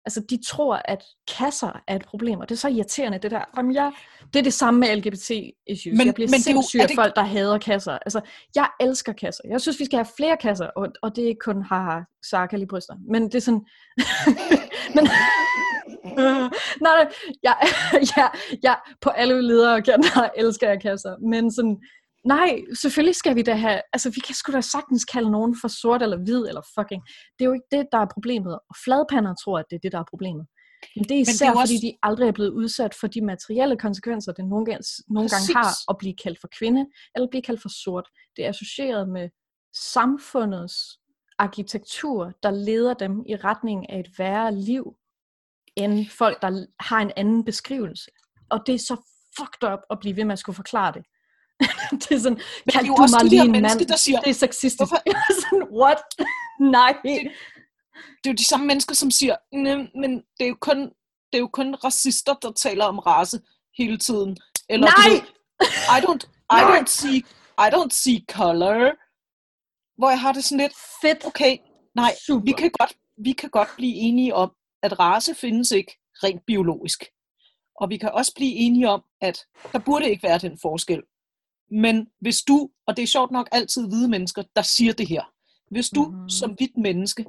Altså, de tror, at kasser er et problem, og det er så irriterende, det der. Jamen, jeg, det er det samme med LGBT-issues. Men- jeg bliver men det sindssyg er af det- folk, der hader kasser. Altså, jeg elsker kasser. Jeg synes, vi skal have flere kasser, og, og det er ikke kun haha, Sara lige bryster. Men det er sådan... <laughs> men, nej, <laughs> nej, jeg, <laughs> jeg, jeg, på alle ledere og kanter elsker jeg kasser. Men sådan, nej, selvfølgelig skal vi da have, altså vi kan sgu da sagtens kalde nogen for sort eller hvid eller fucking. Det er jo ikke det, der er problemet. Og fladpander tror, at det er det, der er problemet. Men det er det er især, jo også... fordi de aldrig er blevet udsat for de materielle konsekvenser, det nogle gange, nogle gange har at blive kaldt for kvinde, eller blive kaldt for sort. Det er associeret med samfundets arkitektur, der leder dem i retning af et værre liv, end folk, der har en anden beskrivelse. Og det er så fucked up at blive ved med at skulle forklare det. <laughs> det er sådan, Men kald det er jo du også mig de lige en mennesker, mand. der siger, Det er sexistisk. <laughs> Sådan, what? <laughs> Nej. det er jo de samme mennesker, som siger, "Næ, men det er jo kun, det er jo kun racister, der taler om race hele tiden. Eller, du Nej! ved, I don't, I don't see, I don't see color. Hvor jeg har det sådan lidt, Fedt. okay, nej, Super. vi kan godt, vi kan godt blive enige om, at race findes ikke rent biologisk. Og vi kan også blive enige om, at der burde ikke være den forskel. Men hvis du, og det er sjovt nok altid hvide mennesker, der siger det her, hvis du Mhm. mm-hmm. som hvidt menneske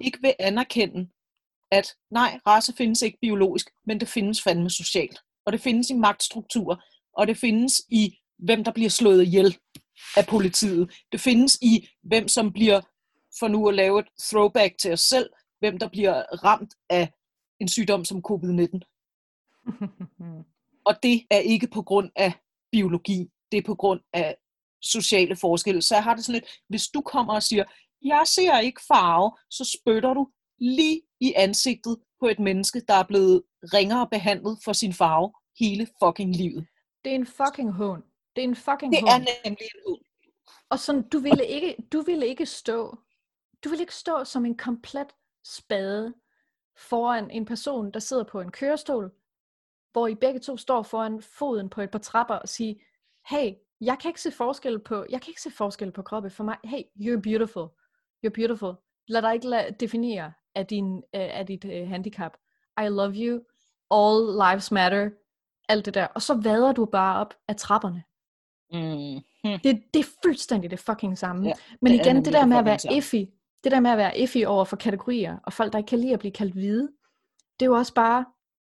ikke vil anerkende, at nej, race findes ikke biologisk, men det findes fandme socialt. Og det findes i magtstrukturer, og det findes i, hvem der bliver slået ihjel af politiet. Det findes i, hvem som bliver, for nu at lave et throwback til os selv, hvem der bliver ramt af en sygdom som covid-19. <laughs> Og det er ikke på grund af biologi, det er på grund af sociale forskelle. Så jeg har det sådan lidt, hvis du kommer og siger, jeg ser ikke farve, så spytter du lige i ansigtet på et menneske, der er blevet ringere behandlet for sin farve hele fucking livet. Det er en fucking hån. Det er en fucking Det hån. er nemlig en hån. Og sådan, du ville ikke, du ville ikke stå, du ville ikke stå som en komplet spade foran en person, der sidder på en kørestol, hvor I begge to står foran foden på et par trapper og sige, hey, jeg kan ikke se forskel på, jeg kan ikke se forskel på kroppe for mig. Hey, you're beautiful. You're beautiful. Lad dig ikke definere af, din, øh, af dit øh, handicap. I love you. All lives matter. Alt det der. Og så vader du bare op af trapperne. Mm. Det, det er fuldstændig det fucking samme. Ja, Men det igen, det der med at være iffy, det der med at være iffy over for kategorier, og folk, der ikke kan lide at blive kaldt hvide, det er jo også bare,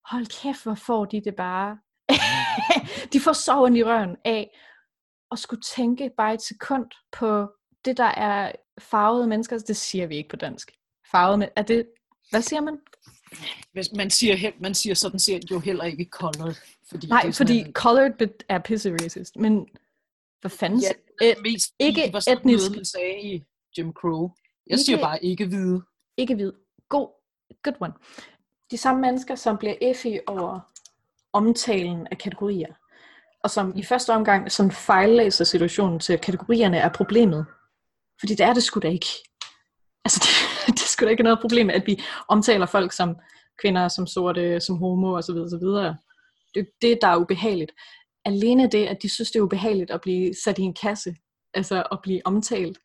hold kæft, hvor får de det bare. De får soven i røven af at skulle tænke bare et sekund på det, der er farvede mennesker. Det siger vi ikke på dansk. Farvede, men er det, hvad siger man? Hvis man siger, man siger sådan set jo heller ikke colored. Fordi Nej, det fordi en- colored er pisse racist, men hvad fanden? Ja, det er mest, ikke var sådan etnisk. noget, man sagde i Jim Crow. Jeg siger Ikke- bare ikke hvide. ikke hvid. God, good one. De samme mennesker, som bliver effige over omtalen af kategorier, og som i første omgang sådan fejllæser situationen til, at kategorierne er problemet. Fordi det er det sgu da ikke. Altså, <laughs> det, det er sgu da ikke noget problem, at vi omtaler folk som kvinder, som sorte, som homo osv. osv. Det er det, der er ubehageligt. Alene det, at de synes, det er ubehageligt at blive sat i en kasse, altså at blive omtalt,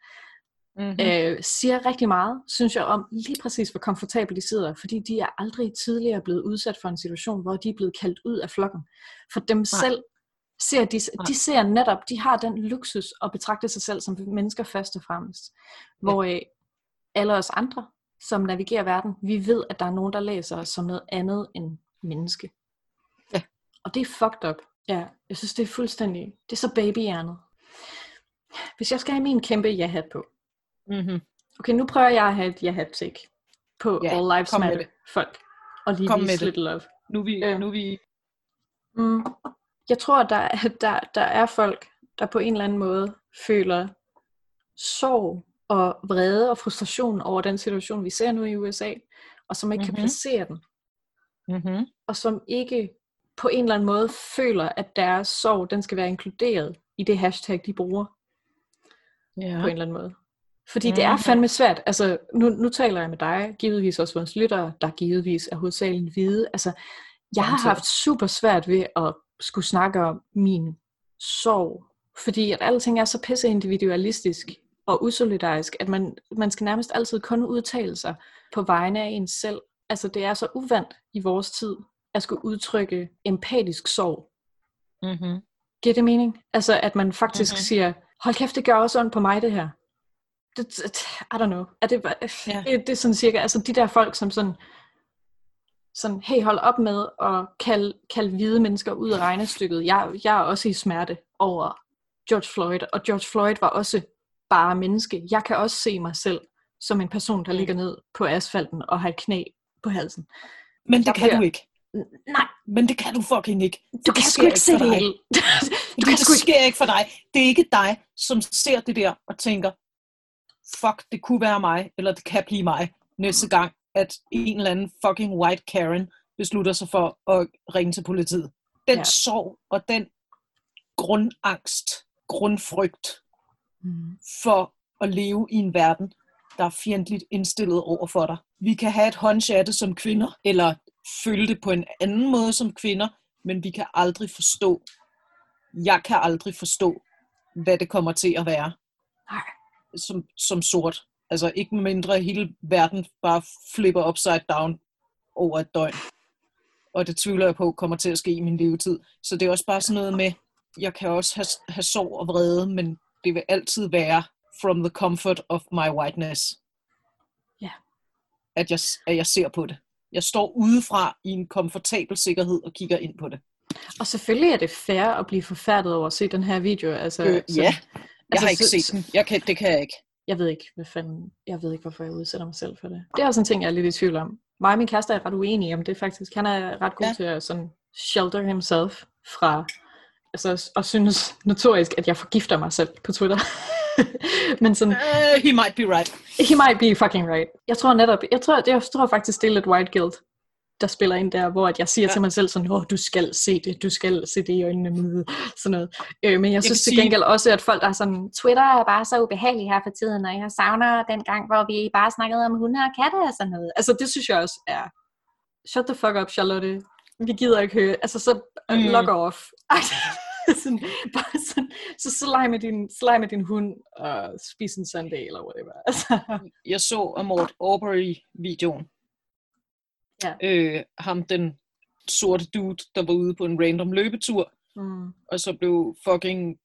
Mm-hmm. øh, siger rigtig meget, synes jeg, om lige præcis, hvor komfortabelt de sidder, fordi de er aldrig tidligere blevet udsat for en situation, hvor de er blevet kaldt ud af flokken. For dem Nej. selv ser de, de ser netop, de har den luksus at betragte sig selv som mennesker først og fremmest. Hvor øh, alle os andre, som navigerer verden, vi ved, at der er nogen, der læser os som noget andet end menneske. Ja. Og det er fucked up. Ja, jeg synes, det er fuldstændig, det er så babyhjernet. Hvis jeg skal have min kæmpe ja-hat på, Mm-hmm. Okay, nu prøver jeg at have et ja take på Ja, All Lives Matter folk. Og lige Kom vise med det. love. Nu er vi, Øh. nu er vi Mm. Jeg tror, der, er- <laughs> der, der er folk, der på en eller anden måde føler sorg og vrede og frustration over den situation, vi ser nu i USA, og som ikke mm-hmm. kan Mhm. placere den, mm-hmm. og som ikke på en eller anden måde føler, at deres sorg, den skal være inkluderet i det hashtag, de bruger. ja. på en eller anden måde. Fordi det er Mhm. fandme svært. Altså, nu, nu taler jeg med dig, givetvis også vores lyttere, der givetvis er hovedsageligt hvide. Altså, jeg har haft super svært ved at skulle snakke om min sorg, fordi at alting er så pisse individualistisk og usolidarisk, at man, man skal nærmest altid kun udtale sig på vegne af ens selv. Altså, det er så uvandt i vores tid at skulle udtrykke empatisk sorg. Mm-hmm. Giver det mening? Altså, at man faktisk Mhm. mm-hmm. siger, hold kæft, det gør også ondt på mig, det her. Det, I don't know. Er det, Ja. det, det er sådan cirka, altså de der folk, som sådan, sådan, hey, hold op med at kalde, kalde hvide mennesker ud af regnestykket. Jeg, jeg er også i smerte over George Floyd, og George Floyd var også bare menneske. Jeg kan også se mig selv som en person, der Mm. ligger ned på asfalten og har et knæ på halsen. Men det Der kan bliver- du ikke. Nej, Men det kan du fucking ikke. du kan sgu ikke se det hele. <laughs> du kan det sgu ikke sker ikke for dig. Det er ikke dig, som ser det der og tænker, fuck, det kunne være mig, eller det kan blive mig, næste gang, at en eller anden fucking white Karen beslutter sig for at ringe til politiet. Den Ja. sorg og den grundangst, grundfrygt Mm. for at leve i en verden, der er fjendtligt indstillet over for dig. Vi kan have et det som kvinder, eller føle det på en anden måde som kvinder, men vi kan aldrig forstå, jeg kan aldrig forstå, hvad det kommer til at være Nej. som, som sort. Altså ikke mindre hele verden bare flipper upside down over et døgn. Og det tvivler jeg på kommer til at ske i min levetid. Så det er også bare sådan noget med, jeg kan også have, have sorg og vrede, men det vil altid være from the comfort of my whiteness. Ja. At jeg, at jeg ser på det. Jeg står udefra i en komfortabel sikkerhed og kigger ind på det. Og selvfølgelig er det fair at blive forfærdet over at se den her video. Altså, Øh, så- ja, jeg altså, har ikke så- set den. Jeg kan, det kan jeg ikke. Jeg ved ikke, hvad fanden, jeg ved ikke, hvorfor jeg udsætter mig selv for det. Det er også en ting, jeg er lidt i tvivl om. Mig og min kæreste er ret uenige om det faktisk. Han er ret god Ja. til at sådan shelter himself fra, altså, og synes notorisk, at jeg forgifter mig selv på Twitter. <laughs> Men sådan, Uh, he might be right. he might be fucking right. Jeg tror netop, jeg tror, jeg tror faktisk, det er lidt white guilt, der spiller ind der, hvor at jeg siger Ja. til mig selv sådan, åh, du skal se det, du skal se det i øjnene med sådan noget. Øh, men jeg synes kan til sige- gengæld også, at folk der er sådan, Twitter er bare så ubehagelig her for tiden, og jeg savner den gang, hvor vi bare snakkede om hunde og katte og sådan noget. Altså det synes jeg også er, shut the fuck up, Charlotte. Vi gider ikke høre, altså så Mm. mm. log off. <laughs> sådan, bare sådan, så, leg med, din, så leg med din hund og spis en sundae eller whatever. <laughs> Altså, Jeg så Amort Aubrey-videoen. Ja. Øh, ham, den sorte dude, der var ude på en random løbetur, mm. og så blev fucking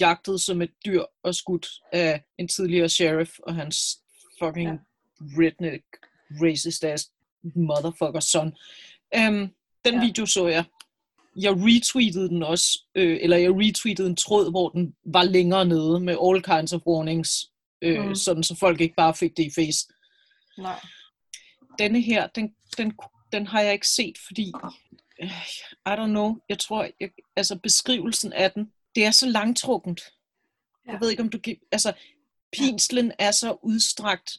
jagtet som et dyr og skudt af en tidligere sheriff og hans fucking Ja. redneck, racist ass motherfucker son. Um, den Ja. video så jeg. Jeg retweetede den også, øh, eller jeg retweetede en tråd, hvor den var længere nede med all kinds of warnings, øh, mm. sådan så folk ikke bare fik det i face. Nej. Denne her, den, den, den har jeg ikke set, fordi, øh, I don't know, jeg tror, jeg, altså beskrivelsen af den, det er så langtrukkent. Ja. Ja. Jeg ved ikke, om du altså, pinslen er så udstrakt,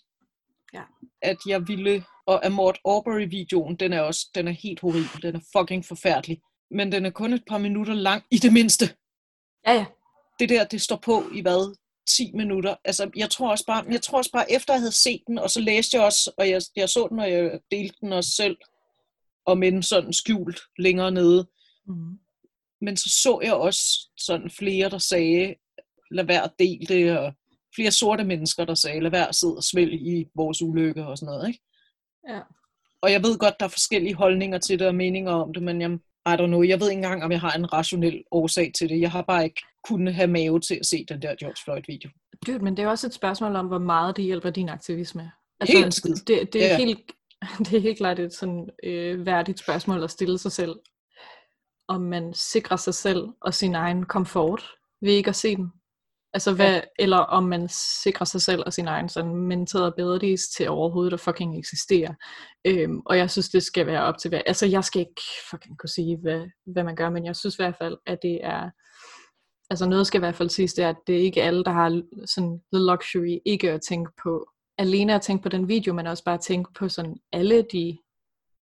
Ja. at jeg ville, og Amort Aubrey-videoen, den er også, den er helt horribel, den er fucking forfærdelig, men den er kun et par minutter lang, i det mindste. Ja, ja. Det der, det står på i hvad, 10 minutter. Altså, jeg tror også bare, jeg tror også bare, efter jeg havde set den, og så læste jeg også, og jeg, jeg så den, og jeg delte den også selv, og men sådan skjult længere nede. Mm. Men så så jeg også sådan flere, der sagde, lad være at dele det, og flere sorte mennesker, der sagde, lad være at sidde og svælge i vores ulykke og sådan noget, ikke? Ja. Og jeg ved godt, der er forskellige holdninger til det og meninger om det, men jeg, I don't know, jeg ved ikke engang, om jeg har en rationel årsag til det. Jeg har bare ikke kunnet have mave til at se den der George Floyd-video. Dyrt, men det er også et spørgsmål om, hvor meget det hjælper din aktivisme. Helt skid. det, det, er ja. helt, <laughs> det er helt klart et sådan øh, værdigt spørgsmål at stille sig selv. Om man sikrer sig selv og sin egen komfort ved ikke at se den. Altså hvad, ja. eller om man sikrer sig selv og sin egen sådan mental abilities til overhovedet at fucking eksistere. Øhm, og jeg synes, det skal være op til hver. Altså jeg skal ikke fucking kunne sige, hvad, hvad man gør, men jeg synes i hvert fald, at det er altså noget skal i hvert fald siges, det er, at det er ikke alle, der har sådan the luxury ikke at tænke på, alene at tænke på den video, men også bare at tænke på sådan alle de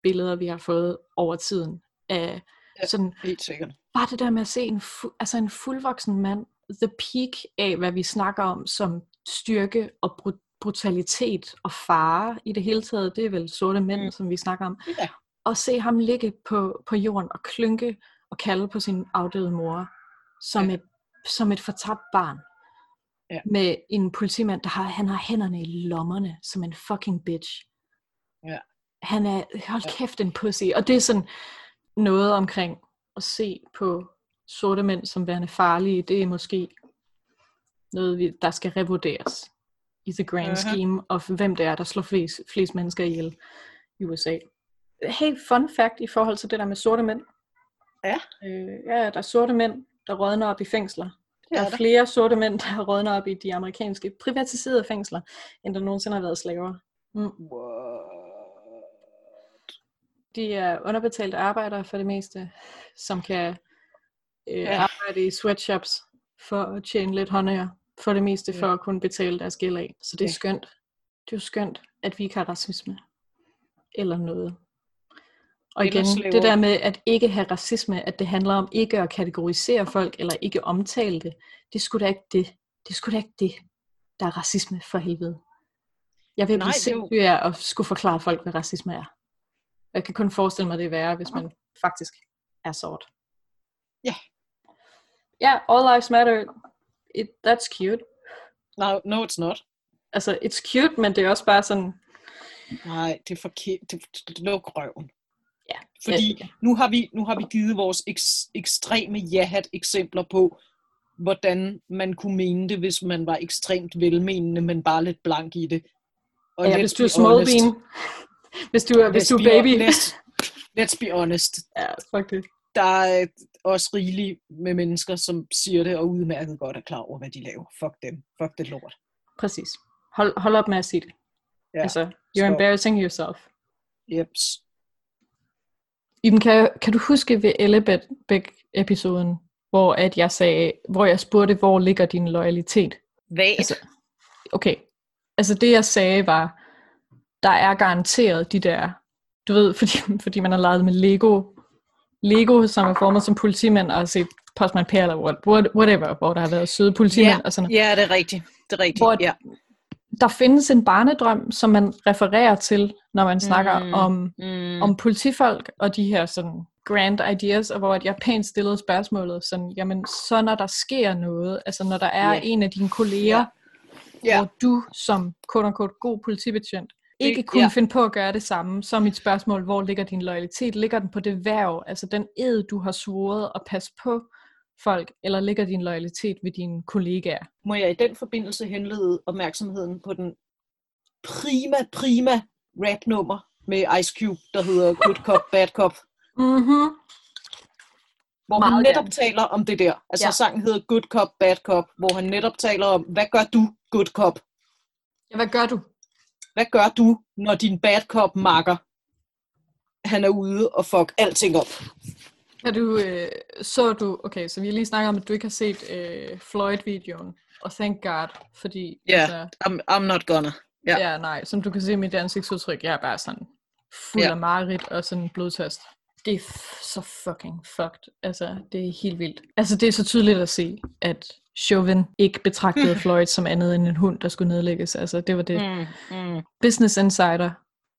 billeder, vi har fået over tiden. Af Ja. sådan, Helt sikkert. bare det der med at se en, fu- altså en fuldvoksen mand, the peak af, hvad vi snakker om som styrke og bru- brutalitet og fare i det hele taget, det er vel sorte mænd, mm. som vi snakker om, Ja. og se ham ligge på, på jorden og klynke og kalde på sin afdøde mor som, Ja. et, som et fortabt barn. Ja. Med en politimand, der har, han har hænderne i lommerne som en fucking bitch. Ja. Han er, hold Ja. kæft, en pussy. Og det er sådan noget omkring at se på sorte mænd som værende farlige, det er måske noget, der skal revurderes i the grand Mhm. scheme of hvem det er, der slår flest, flest mennesker ihjel i USA. Helt fun fact i forhold til det der med sorte mænd. Ja. Øh, ja, der er sorte mænd, der rådner op i fængsler. Der er er der. flere sorte mænd, der rådner op i de amerikanske privatiserede fængsler, end der nogensinde har været slaver. Mm. What? De er underbetalte arbejdere for det meste, som kan øh, Ja. arbejde i sweatshops for at tjene lidt håndører. For det meste Ja. for at kunne betale deres gæld af. Så det er Ja. skønt. Det er jo skønt, at vi ikke har racisme. Eller noget. Og igen, det der med at ikke have racisme, at det handler om ikke at kategorisere folk, eller ikke omtale det, det skulle da ikke det. Det skulle da ikke det, der er racisme for helvede. Jeg vil blive sindssyg af at skulle forklare folk, hvad racisme er. Jeg kan kun forestille mig, det er værre, hvis man faktisk er sort. Ja. Ja, yeah, all lives matter. It, that's cute. No, no, it's not. Altså, it's cute, men det er også bare sådan, Nej, det er forkert. Det, det, luk røven. Ja. Fordi nu har vi, nu har vi givet vores eks, ekstreme jahat eksempler på, hvordan man kunne mene det, hvis man var ekstremt velmenende, men bare lidt blank i det. Og ja, hvis du er small honest- bean, hvis du er, hvis du er baby. hon- Let's, be honest. Ja, fuck det. Der er også rigeligt med mennesker, som siger det, og udmærket godt er klar over, hvad de laver. Fuck dem. Fuck det lort. Præcis. Hold, hold op med at sige det. Ja, Altså, you're så- embarrassing yourself. Jeps. Iben, kan, kan du huske ved Ellebæk-episoden, hvor at jeg sagde, hvor jeg spurgte, hvor ligger din loyalitet? Hvad? Altså, okay. Altså det jeg sagde var, der er garanteret de der, du ved, <laughs> fordi, fordi man har leget med Lego, Lego, som er formet som politimænd, og set Postman Per eller what, what, whatever, hvor der har været søde politimænd og sådan noget. ja, det er rigtigt. Det er rigtigt. Hvor- ja. Der findes en barnedrøm, som man refererer til, når man snakker Mm. om Mm. om politifolk og de her sådan grand ideas, og hvor at jeg pænt stillede spørgsmålet sådan, jamen så når der sker noget, altså når der er Ja. en af dine kolleger, Ja. hvor du som quote unquote god politibetjent ikke kunne ja. finde på at gøre det samme, så mit spørgsmål, hvor ligger din loyalitet? Ligger den på det værv, altså den ed, du har svoret at passe på folk, eller ligger din loyalitet ved dine kollegaer? Må jeg i den forbindelse henlede opmærksomheden på den prima, prima rap-nummer med Ice Cube, der hedder Good Cop, Bad Cop, Mhm. hvor Meget han netop gerne. taler om det der. Altså ja. sangen hedder Good Cop, Bad Cop, hvor han netop taler om, hvad gør du, Good Cop? Ja, hvad gør du? Hvad gør du, når din Bad Cop makker, han er ude og fuck alting op? Kan du, øh, så du, okay, så vi har lige snakket om, at du ikke har set øh, Floyd-videoen, og thank God, fordi, Ja. altså, I'm, I'm not gonna. Ja. ja. nej, som du kan se i mit ansigtsudtryk, jeg er bare sådan fuld Ja. af mareridt og sådan blodtørst. Det er f- så fucking fucked, altså, det er helt vildt. Altså, det er så tydeligt at se, at Chauvin ikke betragtede <laughs> Floyd som andet end en hund, der skulle nedlægges, altså, det var det. Mm, mm. Business Insider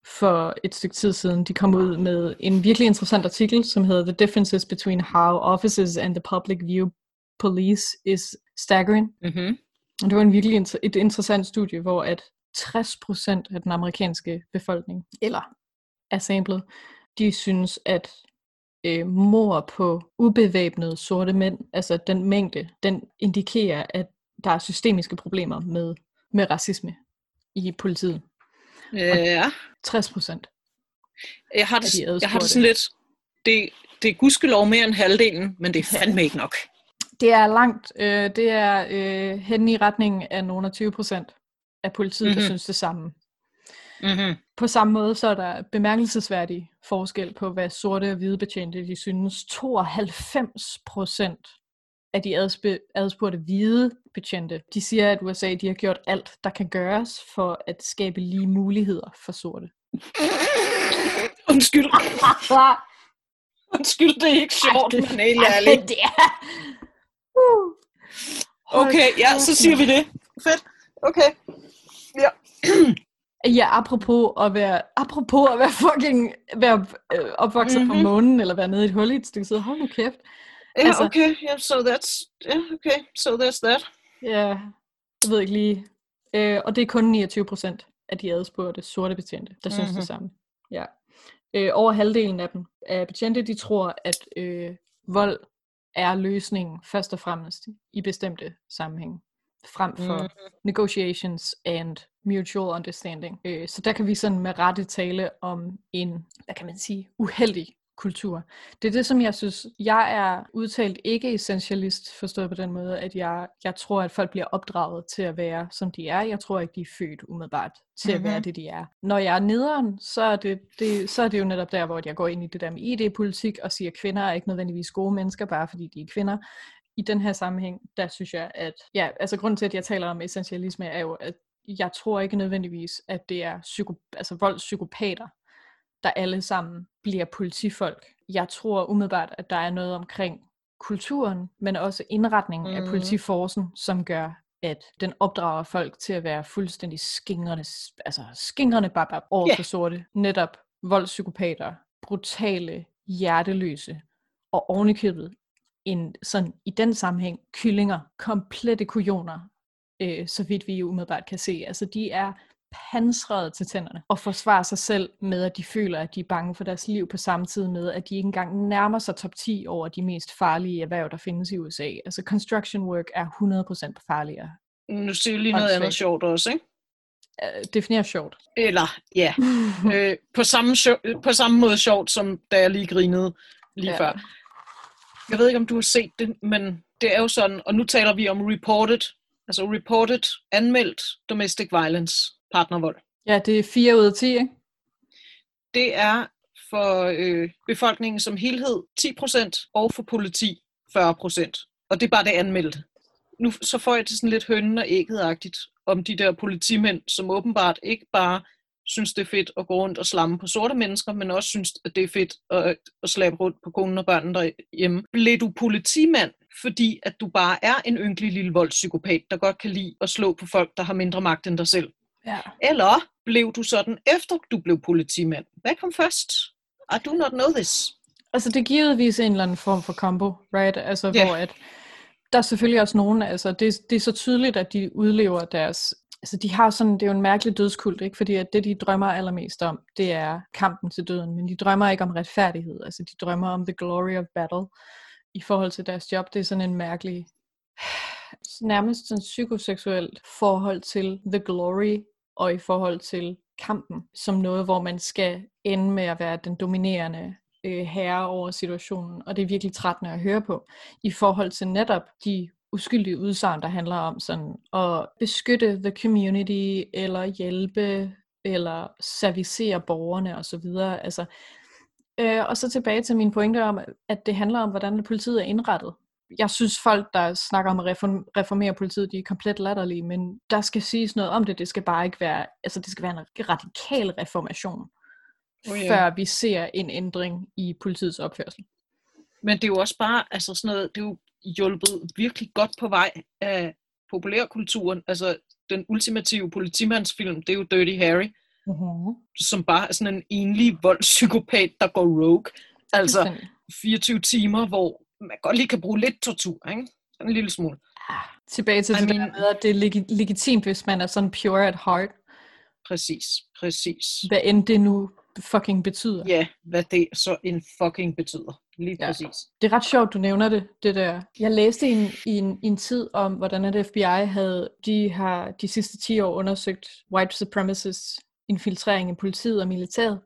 for et stykke tid siden, de kom ud med en virkelig interessant artikel, som hedder The Differences Between How Officers and the Public View Police is Staggering. Mm-hmm. Og det var en virkelig inter- et interessant studie, hvor at 60% af den amerikanske befolkning, eller er samlet, de synes, at øh, mor på ubevæbnede sorte mænd, altså den mængde, den indikerer, at der er systemiske problemer med, med racisme i politiet. Ja. 60 procent. Jeg har det, de jeg har det sådan lidt, det, det er gudskelov mere end halvdelen, men det er fandme ikke nok. Det er langt, øh, det er øh, hen i retningen af nogle af 20 procent af politiet, mm-hmm. der Mhm. synes det samme. Mm-hmm. På samme måde så er der bemærkelsesværdig forskel på, hvad sorte og hvide betjente de synes. 92 procent af de adspe- adspurgte hvide betjente, de siger, at USA de har gjort alt, der kan gøres for at skabe lige muligheder for sorte. <laughs> Undskyld. <laughs> Undskyld, det er ikke sjovt, det- men helt <laughs> Ej, ærligt. det er... Uh. Okay, ja, så siger vi det. Fedt. Okay. Ja. <clears throat> Ja, apropos at være, apropos at være fucking være øh, opvokset mm-hmm. på Mhm. månen, eller være nede i et hul i et stykke tid. Hold nu kæft. Ja, Altså- okay. Yeah, so that's, yeah, okay. So there's that. Ja, jeg ved ikke lige. Øh, og det er kun 29 procent af de adspurgte sorte betjente, der synes Mhm. det samme. Ja. Øh, over halvdelen af dem af betjente, de tror, at øh, vold er løsningen først og fremmest i bestemte sammenhæng, frem for Mhm. negotiations and mutual understanding. Øh, så der kan vi sådan med rette tale om en, hvad kan man sige, uheldig kultur. Det er det, som jeg synes, jeg er udtalt ikke essentialist, forstået på den måde, at jeg, jeg tror, at folk bliver opdraget til at være, som de er. Jeg tror ikke, de er født umiddelbart til mm-hmm. at være Mhm. det, de er. Når jeg er nederen, så er det, det, så er det jo netop der, hvor jeg går ind i det der med ID-politik og siger, at kvinder er ikke nødvendigvis gode mennesker, bare fordi de er kvinder. I den her sammenhæng, der synes jeg, at ja, altså grunden til, at jeg taler om essentialisme, er jo, at jeg tror ikke nødvendigvis, at det er psyko, altså voldspsykopater, der alle sammen bliver politifolk. Jeg tror umiddelbart, at der er noget omkring kulturen, men også indretningen mm. af politiforsen, som gør, at den opdrager folk til at være fuldstændig skingrende, altså skingrende babab over yeah. for sorte. Netop voldspsykopater, brutale, hjerteløse, og ovenikøbet en, sådan, i den sammenhæng kyllinger, komplette kujoner, øh, så vidt vi umiddelbart kan se. Altså de er pansret til tænderne og forsvarer sig selv med, at de føler, at de er bange for deres liv på samme tid med, at de ikke engang nærmer sig top 10 over de mest farlige erhverv, der findes i USA. Altså construction work er 100% farligere. Nu siger du lige noget andet sjovt også, ikke? Uh, definerer sjovt. Eller, ja. <laughs> øh, på, samme show, på samme måde sjovt, som da jeg lige grinede lige ja. før. Jeg ved ikke, om du har set det, men det er jo sådan, og nu taler vi om reported, altså reported, anmeldt domestic violence partnervold. Ja, det er 4 ud af 10, ikke? Det er for øh, befolkningen som helhed 10%, og for politi 40%. Og det er bare det anmeldte. Nu så får jeg det sådan lidt hønnen og ægget om de der politimænd, som åbenbart ikke bare synes, det er fedt at gå rundt og slamme på sorte mennesker, men også synes, at det er fedt at, at slæbe rundt på konen og børnene derhjemme. Blev du politimand, fordi at du bare er en ynkelig lille voldspsykopat, der godt kan lide at slå på folk, der har mindre magt end dig selv? Ja. Eller blev du sådan, efter du blev politimand? Hvad kom først? I do not know this. Altså, det er givetvis en eller anden form for combo, right? Altså, yeah. hvor at, der er selvfølgelig også nogen, altså, det, det er så tydeligt, at de udlever deres, altså, de har sådan, det er jo en mærkelig dødskult, ikke? Fordi at det, de drømmer allermest om, det er kampen til døden, men de drømmer ikke om retfærdighed, altså, de drømmer om the glory of battle i forhold til deres job. Det er sådan en mærkelig, nærmest sådan psykoseksuelt forhold til the glory og i forhold til kampen som noget, hvor man skal ende med at være den dominerende øh, herre over situationen, og det er virkelig trættende at høre på, i forhold til netop de uskyldige udsagn, der handler om sådan at beskytte the community, eller hjælpe, eller servicere borgerne osv. Altså, øh, og så tilbage til min pointe om, at det handler om, hvordan politiet er indrettet jeg synes folk, der snakker om at reformere politiet, de er komplet latterlige, men der skal siges noget om det. Det skal bare ikke være, altså det skal være en radikal reformation, oh, yeah. før vi ser en ændring i politiets opførsel. Men det er jo også bare, altså sådan noget, det er jo hjulpet virkelig godt på vej af populærkulturen. Altså den ultimative politimandsfilm, det er jo Dirty Harry, uh-huh. som bare er sådan en enlig voldspsykopat, der går rogue. Altså 24 timer, hvor man godt lige kan bruge lidt tortur, ikke? Sådan en lille smule. Ja, tilbage til det der med, at det er leg- legitimt, hvis man er sådan pure at heart. Præcis, præcis. Hvad end det nu fucking betyder. Ja, hvad det så en fucking betyder. Lige ja. præcis. Det er ret sjovt, du nævner det, det der. Jeg læste en, i en, en tid om, hvordan at FBI havde, de har de sidste 10 år undersøgt white supremacists infiltrering i politiet og militæret.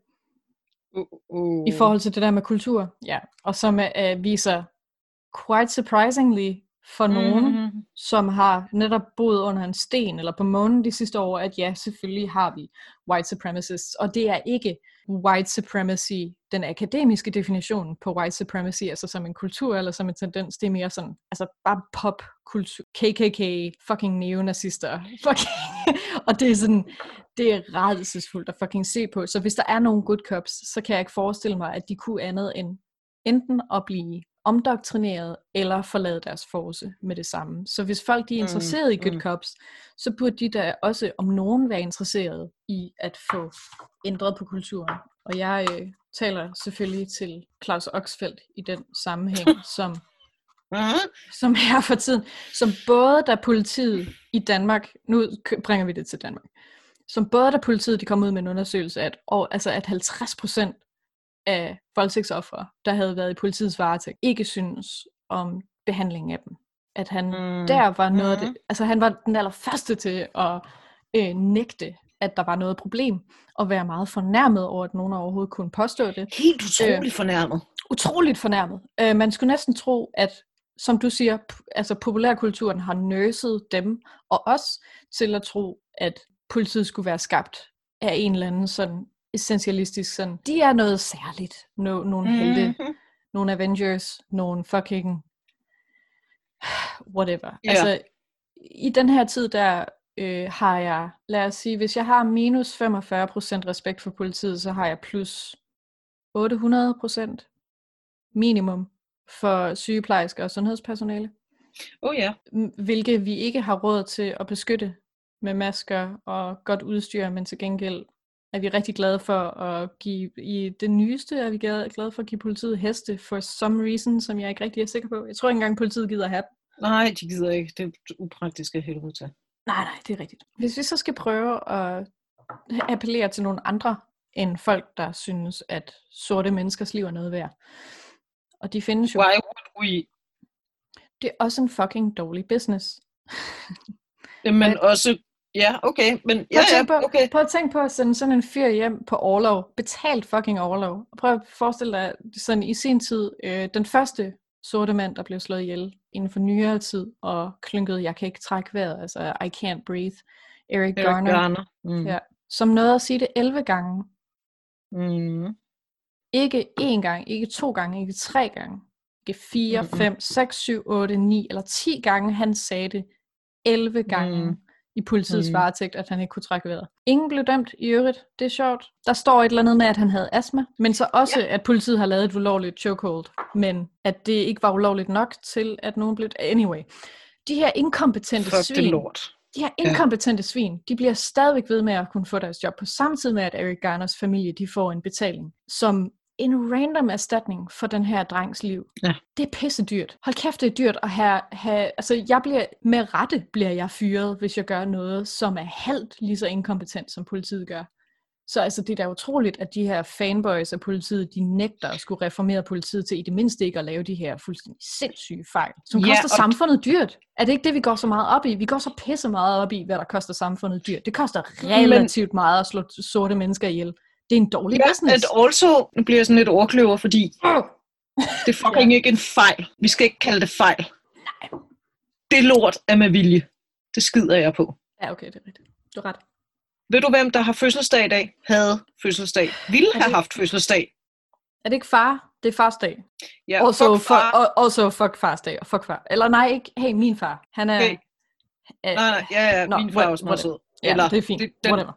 Uh, uh. I forhold til det der med kultur. Ja. Og som uh, viser quite surprisingly for nogen, mm-hmm. som har netop boet under en sten eller på månen de sidste år, at ja, selvfølgelig har vi white supremacists, og det er ikke white supremacy, den akademiske definition på white supremacy, altså som en kultur eller som en tendens, det er mere sådan, altså bare popkultur, KKK, fucking neonazister, fucking, <laughs> og det er sådan, det er redselsfuldt at fucking se på, så hvis der er nogle good cops, så kan jeg ikke forestille mig, at de kunne andet end enten at blive omdoktrineret eller forlade deres force med det samme. Så hvis folk de er mm, interesseret mm, i good mm. cops, så burde de da også om nogen være interesseret i at få ændret på kulturen. Og jeg øh, taler selvfølgelig til Claus Oxfeldt i den sammenhæng, <laughs> som som er for tiden, som både da politiet i Danmark, nu bringer vi det til Danmark, som både da politiet de kom ud med en undersøgelse, at, og, altså at 50% af voldtægtsoffere, der havde været i politiets varetægt, ikke synes om behandlingen af dem. At han mm. der var noget mm. det, altså han var den allerførste til at øh, nægte, at der var noget problem, og være meget fornærmet over, at nogen overhovedet kunne påstå det. Helt utroligt øh, fornærmet. Utroligt fornærmet. Øh, man skulle næsten tro, at som du siger, altså populærkulturen har nøset dem og os til at tro, at politiet skulle være skabt af en eller anden sådan essentialistisk sådan, de er noget særligt. No, nogle mm-hmm. helte, <laughs> nogle Avengers, nogle fucking <sighs> whatever. Yeah. Altså, i den her tid, der øh, har jeg, lad os sige, hvis jeg har minus 45% respekt for politiet, så har jeg plus 800 procent minimum for sygeplejersker og sundhedspersonale, Oh ja. m- hvilket vi ikke har råd til at beskytte med masker og godt udstyr, men til gengæld er vi rigtig glade for at give, i det nyeste er vi glade for at give politiet heste for some reason, som jeg ikke rigtig er sikker på. Jeg tror ikke engang politiet gider have dem. Nej, de gider ikke. Det er upraktisk af helvede til. Nej, nej, det er rigtigt. Hvis vi så skal prøve at appellere til nogle andre end folk, der synes, at sorte menneskers liv er noget værd. Og de findes jo. Why would we? Det er også en fucking dårlig business. Men- også... Ja, okay. Men Prøv ja, at, tænke på, okay. prøv at tænke på at sende sådan en fyr hjem på overlov. Betalt fucking overlov. Prøv at forestille dig, sådan i sin tid, øh, den første sorte mand, der blev slået ihjel inden for nyere tid, og klynket, jeg kan ikke trække vejret, altså I can't breathe. Eric, Eric Garner, Garner. Mm. Ja. som nåede at sige det 11 gange. Mm. Ikke én gang, ikke to gange, ikke tre gange. Ikke fire, Mm-mm. fem, seks, syv, otte, ni eller 10 gange. Han sagde det 11 gange Mm. I politiets Mm. varetægt, at han ikke kunne trække vejret. Ingen blev dømt i øvrigt. Det er sjovt. Der står et eller andet med, at han havde astma, men så også, ja. at politiet har lavet et ulovligt chokehold, men at det ikke var ulovligt nok til, at nogen blev... Anyway. De her inkompetente Fuck svin, lort. de her inkompetente svin, de bliver stadigvæk ved med at kunne få deres job, på samme tid med, at Eric Garners familie, de får en betaling, som en random erstatning for den her drengs liv. Ja. Det er pisse dyrt. Hold kæft, det er dyrt at have, have altså jeg bliver, med rette bliver jeg fyret, hvis jeg gør noget, som er halvt lige så inkompetent, som politiet gør. Så altså, det er da utroligt, at de her fanboys af politiet, de nægter at skulle reformere politiet til i det mindste ikke at lave de her fuldstændig sindssyge fejl, som Ja, koster samfundet dyrt. Er det ikke det, vi går så meget op i? Vi går så pisse meget op i, hvad der koster samdet dyrt. Det koster relativt meget at slå sorte mennesker ihjel. Det er en dårlig Ja, business. and also, nu bliver jeg sådan lidt overkløver, fordi <laughs> det er fucking Ja. ikke en fejl. Vi skal ikke kalde det fejl. Nej. Det lort er med vilje. Det skider jeg på. Ja, okay, det er rigtigt. Du er ret. Ved du, hvem der har fødselsdag i dag? Havde fødselsdag. Ville have det- haft fødselsdag. Er det ikke far? Det er fars dag. Ja, also, fuck far. al- also fuck fars dag. Og fuck far. Eller nej, ikke. Hey, min far. Han er... Okay. øh, Nej, nej, ja, ja, min far er også meget sød. Ja, Eller, det er fint. Det, den, Whatever.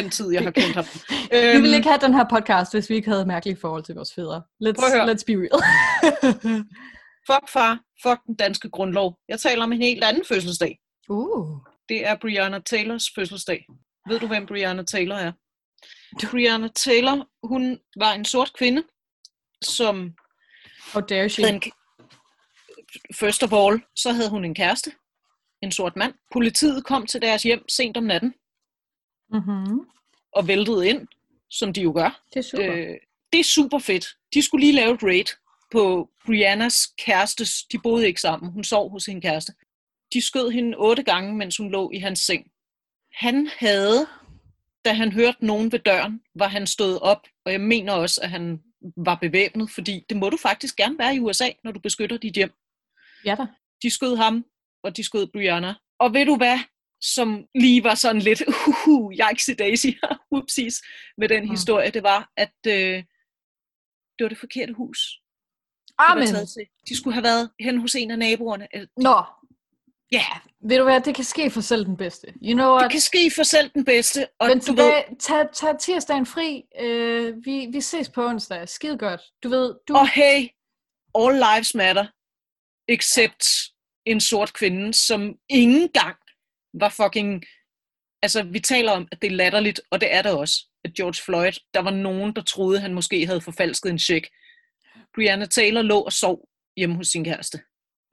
Den tid, jeg har kendt ham. <laughs> Vi Øhm, ville ikke have den her podcast, hvis vi ikke havde mærkelige forhold til vores fædre. Let's, let's be real. <laughs> Fuck far, fuck den danske grundlov. Jeg taler om en helt anden fødselsdag. uh. Det er Brianna Taylors fødselsdag. Ved du, hvem Brianna Taylor er? Brianna Taylor, hun var en sort kvinde, som How dare she? en, first of all, så havde hun en kæreste, en sort mand. Politiet kom til deres hjem sent om natten Mm-hmm. og væltede ind, som de jo gør. Det er super. Øh. Det er super fedt. De skulle lige lave et raid på Briannas kærestes. De boede ikke sammen. Hun sov hos sin kæreste. De skød hende otte gange, mens hun lå i hans seng. Han havde, da han hørte nogen ved døren, var han stået op, og jeg mener også, at han var bevæbnet, fordi det må du faktisk gerne være i USA, når du beskytter dit hjem. Ja da. De skød ham, og de skød Brianna. Og ved du hvad, som lige var sådan lidt, uhuhu, yikesy daisy, <laughs> whoopsies, med den Mm. historie, det var, at øh, det var det forkerte hus. De, Amen. til. de skulle have været hen hos en af naboerne. Øh, Nå, Ja, ved du hvad, det kan ske for selv den bedste. You know what? det kan ske for selv den bedste. Og Men du ved, tilbage, tag, tag tirsdagen fri. Øh, vi, vi ses på onsdag. Skide godt. Du ved, du... og hey, all lives matter, except en sort kvinde, som ingen gang var fucking... Altså, vi taler om, at det er latterligt, og det er det også, at George Floyd, der var nogen, der troede, han måske havde forfalsket en check. Brianna Taylor lå og sov hjemme hos sin kæreste.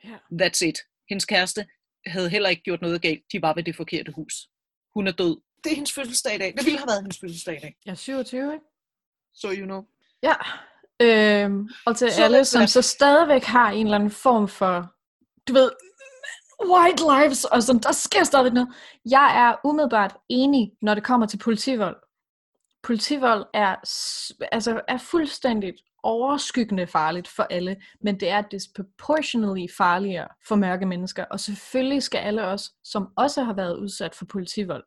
Ja. That's it. Hendes kæreste havde heller ikke gjort noget galt. De var ved det forkerte hus. Hun er død. Det er hendes fødselsdag i dag. Det ville have været hendes fødselsdag i dag. Er 27, ikke? So you know. Ja. Øhm, og til Så alle, som så stadigvæk har en eller anden form for, du ved, white lives, og sådan, der sker stadig noget. Jeg er umiddelbart enig, når det kommer til politivold. Politivold er, altså, er fuldstændigt overskyggende farligt for alle, men det er disproportionally farligere for mørke mennesker, og selvfølgelig skal alle os, som også har været udsat for politivold,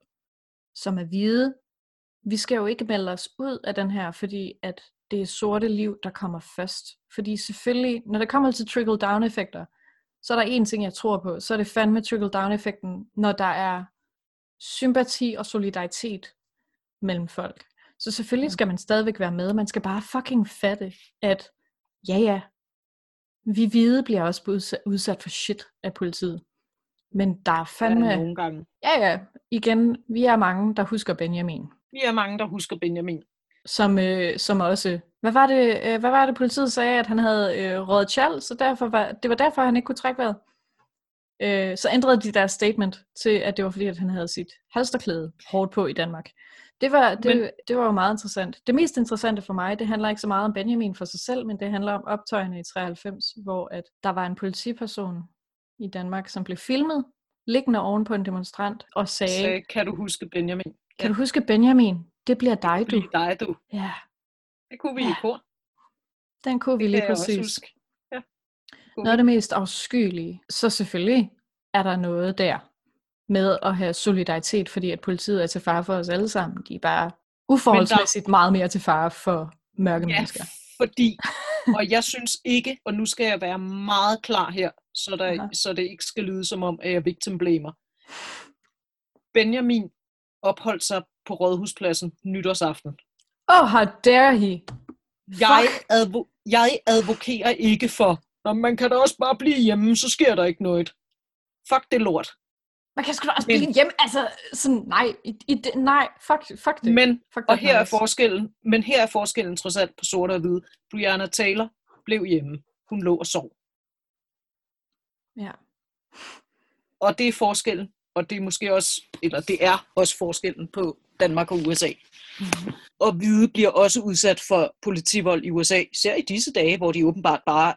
som er hvide, vi skal jo ikke melde os ud af den her, fordi at det er sorte liv, der kommer først. Fordi selvfølgelig, når det kommer til trickle-down-effekter, så er der en ting, jeg tror på, så er det fandme trickle-down-effekten, når der er sympati og solidaritet mellem folk. Så selvfølgelig skal man stadigvæk være med. Man skal bare fucking fatte, at ja ja, vi hvide bliver også udsat- udsat for shit af politiet. Men der er fandme... Ja, nogle gange. Ja, ja. Igen, vi er mange, der husker Benjamin. Vi er mange, der husker Benjamin. Som, øh, som også... Hvad var, det, øh, hvad var det, politiet sagde, at han havde øh, rådet tjal, så derfor var, det var derfor, han ikke kunne trække vejret. Øh, så ændrede de deres statement til, at det var fordi, at han havde sit halsterklæde hårdt på i Danmark. Det var, det, Men- det var jo meget interessant. Det mest interessante for mig, det handler ikke så meget om Benjamin for sig selv, men det handler om optøjene i 93, hvor at der var en politiperson i Danmark, som blev filmet, liggende oven på en demonstrant, og sagde, Så sagde kan du huske Benjamin? kan du huske Benjamin? Det bliver dig, du. Fordi dig, du. Ja, Det kunne vi i Ja, kor. den kunne vi Det lige jeg også præcis. Ja. Kunne Noget af vi. det mest afskyelige. Så selvfølgelig er der noget der med at have solidaritet, fordi at politiet er til fare for os alle sammen. De er bare uforholdsmæssigt meget mere til fare for mørke Ja, mennesker. fordi, <laughs> og jeg synes ikke, og nu skal jeg være meget klar her, så, der, Aha. så det ikke skal lyde som om, at jeg victim blamer. Benjamin opholdt sig på Rådhuspladsen nytårsaften. Oh, how dare he! Jeg, advo- jeg advokerer ikke for, når man kan da også bare blive hjemme, så sker der ikke noget. Fuck det lort. Man kan sgu da også Men- blive hjemme. Altså, sådan, nej, i, i, nej, fuck, fuck det. Men, fuck og her er noise. forskellen, men her er forskellen trods alt på sort og hvid. Brianna Taylor blev hjemme. Hun lå og sov. Ja. Og det er forskellen, og det er måske også, eller det er også forskellen på Danmark og USA. Mhm. Og hvide bliver også udsat for politivold i USA, især i disse dage, hvor de åbenbart bare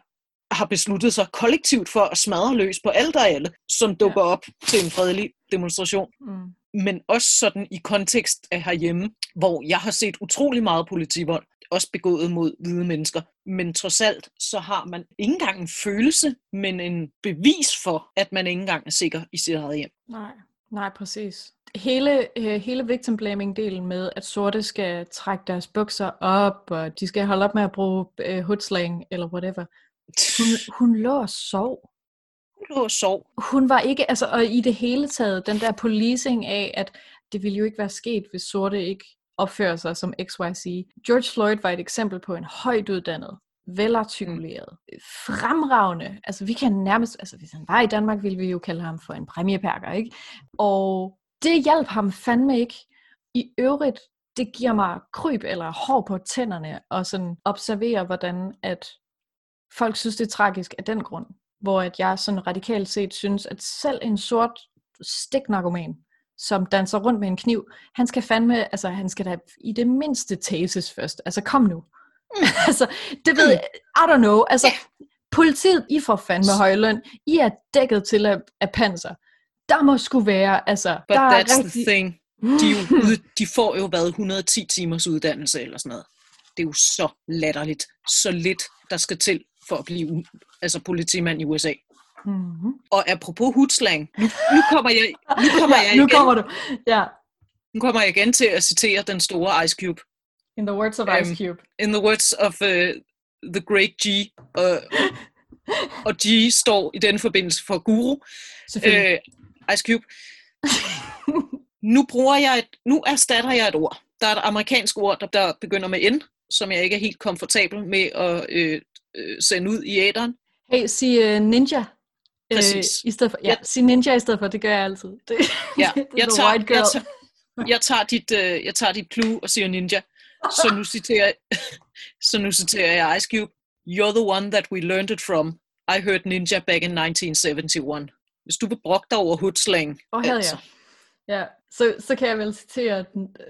har besluttet sig kollektivt for at smadre løs på alt og alle, som dukker op til en fredelig demonstration. Mm. Men også sådan i kontekst af herhjemme, hvor jeg har set utrolig meget politivold, også begået mod hvide mennesker. Men trods alt, så har man ikke engang en følelse, men en bevis for, at man ikke engang er sikker i sit eget hjem. Nej, nej, præcis. Hele, øh, hele victim blaming delen med, at sorte skal trække deres bukser op, og de skal holde op med at bruge øh, hoodslang eller whatever. Hun, hun lå og sov. Hun lå og sov. Hun var ikke, altså, og i det hele taget, den der policing af, at det ville jo ikke være sket, hvis sorte ikke opfører sig som XYZ. George Floyd var et eksempel på en højt uddannet, velartikuleret, øh, fremragende, altså vi kan nærmest, altså hvis han var i Danmark, ville vi jo kalde ham for en præmieperker, ikke? Og det hjalp ham fandme ikke. I øvrigt, det giver mig kryb eller hår på tænderne, og sådan observere, hvordan at folk synes, det er tragisk af den grund. Hvor at jeg sådan radikalt set synes, at selv en sort stiknarkoman, som danser rundt med en kniv, han skal fandme, altså han skal da i det mindste tases først. Altså kom nu. <laughs> altså, det ved jeg, I don't know. Altså, politiet, I får fandme høj løn. I er dækket til af, af panser. Der må sgu være, altså, But der er that's rigtig... the thing. De, er jo <laughs> de får jo været 110 timers uddannelse eller sådan noget. Det er jo så latterligt. Så lidt, der skal til for at blive altså politimand i USA. Mm-hmm. Og apropos hudslang, nu, nu kommer jeg, nu kommer <laughs> jeg ja, nu igen, kommer du. Ja, nu kommer jeg igen til at citere den store Ice Cube. In the words of Øhm, Ice Cube. In the words of uh, the great G, uh, <laughs> og G står i den forbindelse for guru, øh, Ice Cube. <laughs> nu bruger jeg et, nu erstatter jeg et ord. Der er et amerikansk ord, der, der begynder med N, som jeg ikke er helt komfortabel med at øh, øh, sende ud i æderen. Hey, sig uh, ninja. Præcis. Øh, i stedet for, ja, Jeg- sig ninja i stedet for, det gør jeg altid. Det, <laughs> Ja, det jeg tager, jeg, tager, jeg, tager dit, øh, jeg tager dit clue og siger ninja. Så nu citerer, <laughs> så nu citerer jeg Ice Cube. You're the one that we learned it from. I heard ninja back in 1971. Hvis du vil brokke dig over hoodslang, Åh, oh, ja. Ja, så, så kan jeg vel citere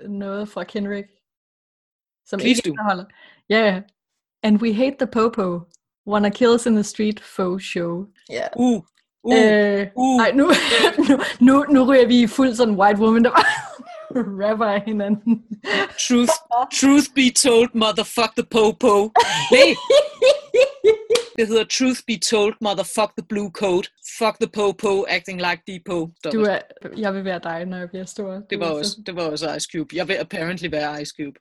noget fra Kendrick, som Please ikke do. indeholder. Ja, yeah. And we hate the popo. Wanna kill us in the street, faux show. Ja. uh, uh, Øh, uh, nej, nu, nu, <laughs> nu, nu ryger vi i fuld sådan white woman, der bare <laughs> rapper af hinanden. truth, truth be told, motherfuck the po-po. Nej, det hedder truth be told, motherfuck the blue coat. Fuck the po-po, acting like Depot. Du er, jeg vil være dig, når jeg bliver stor. Det var, også, så- det var også Ice Cube. Jeg vil apparently være Ice Cube.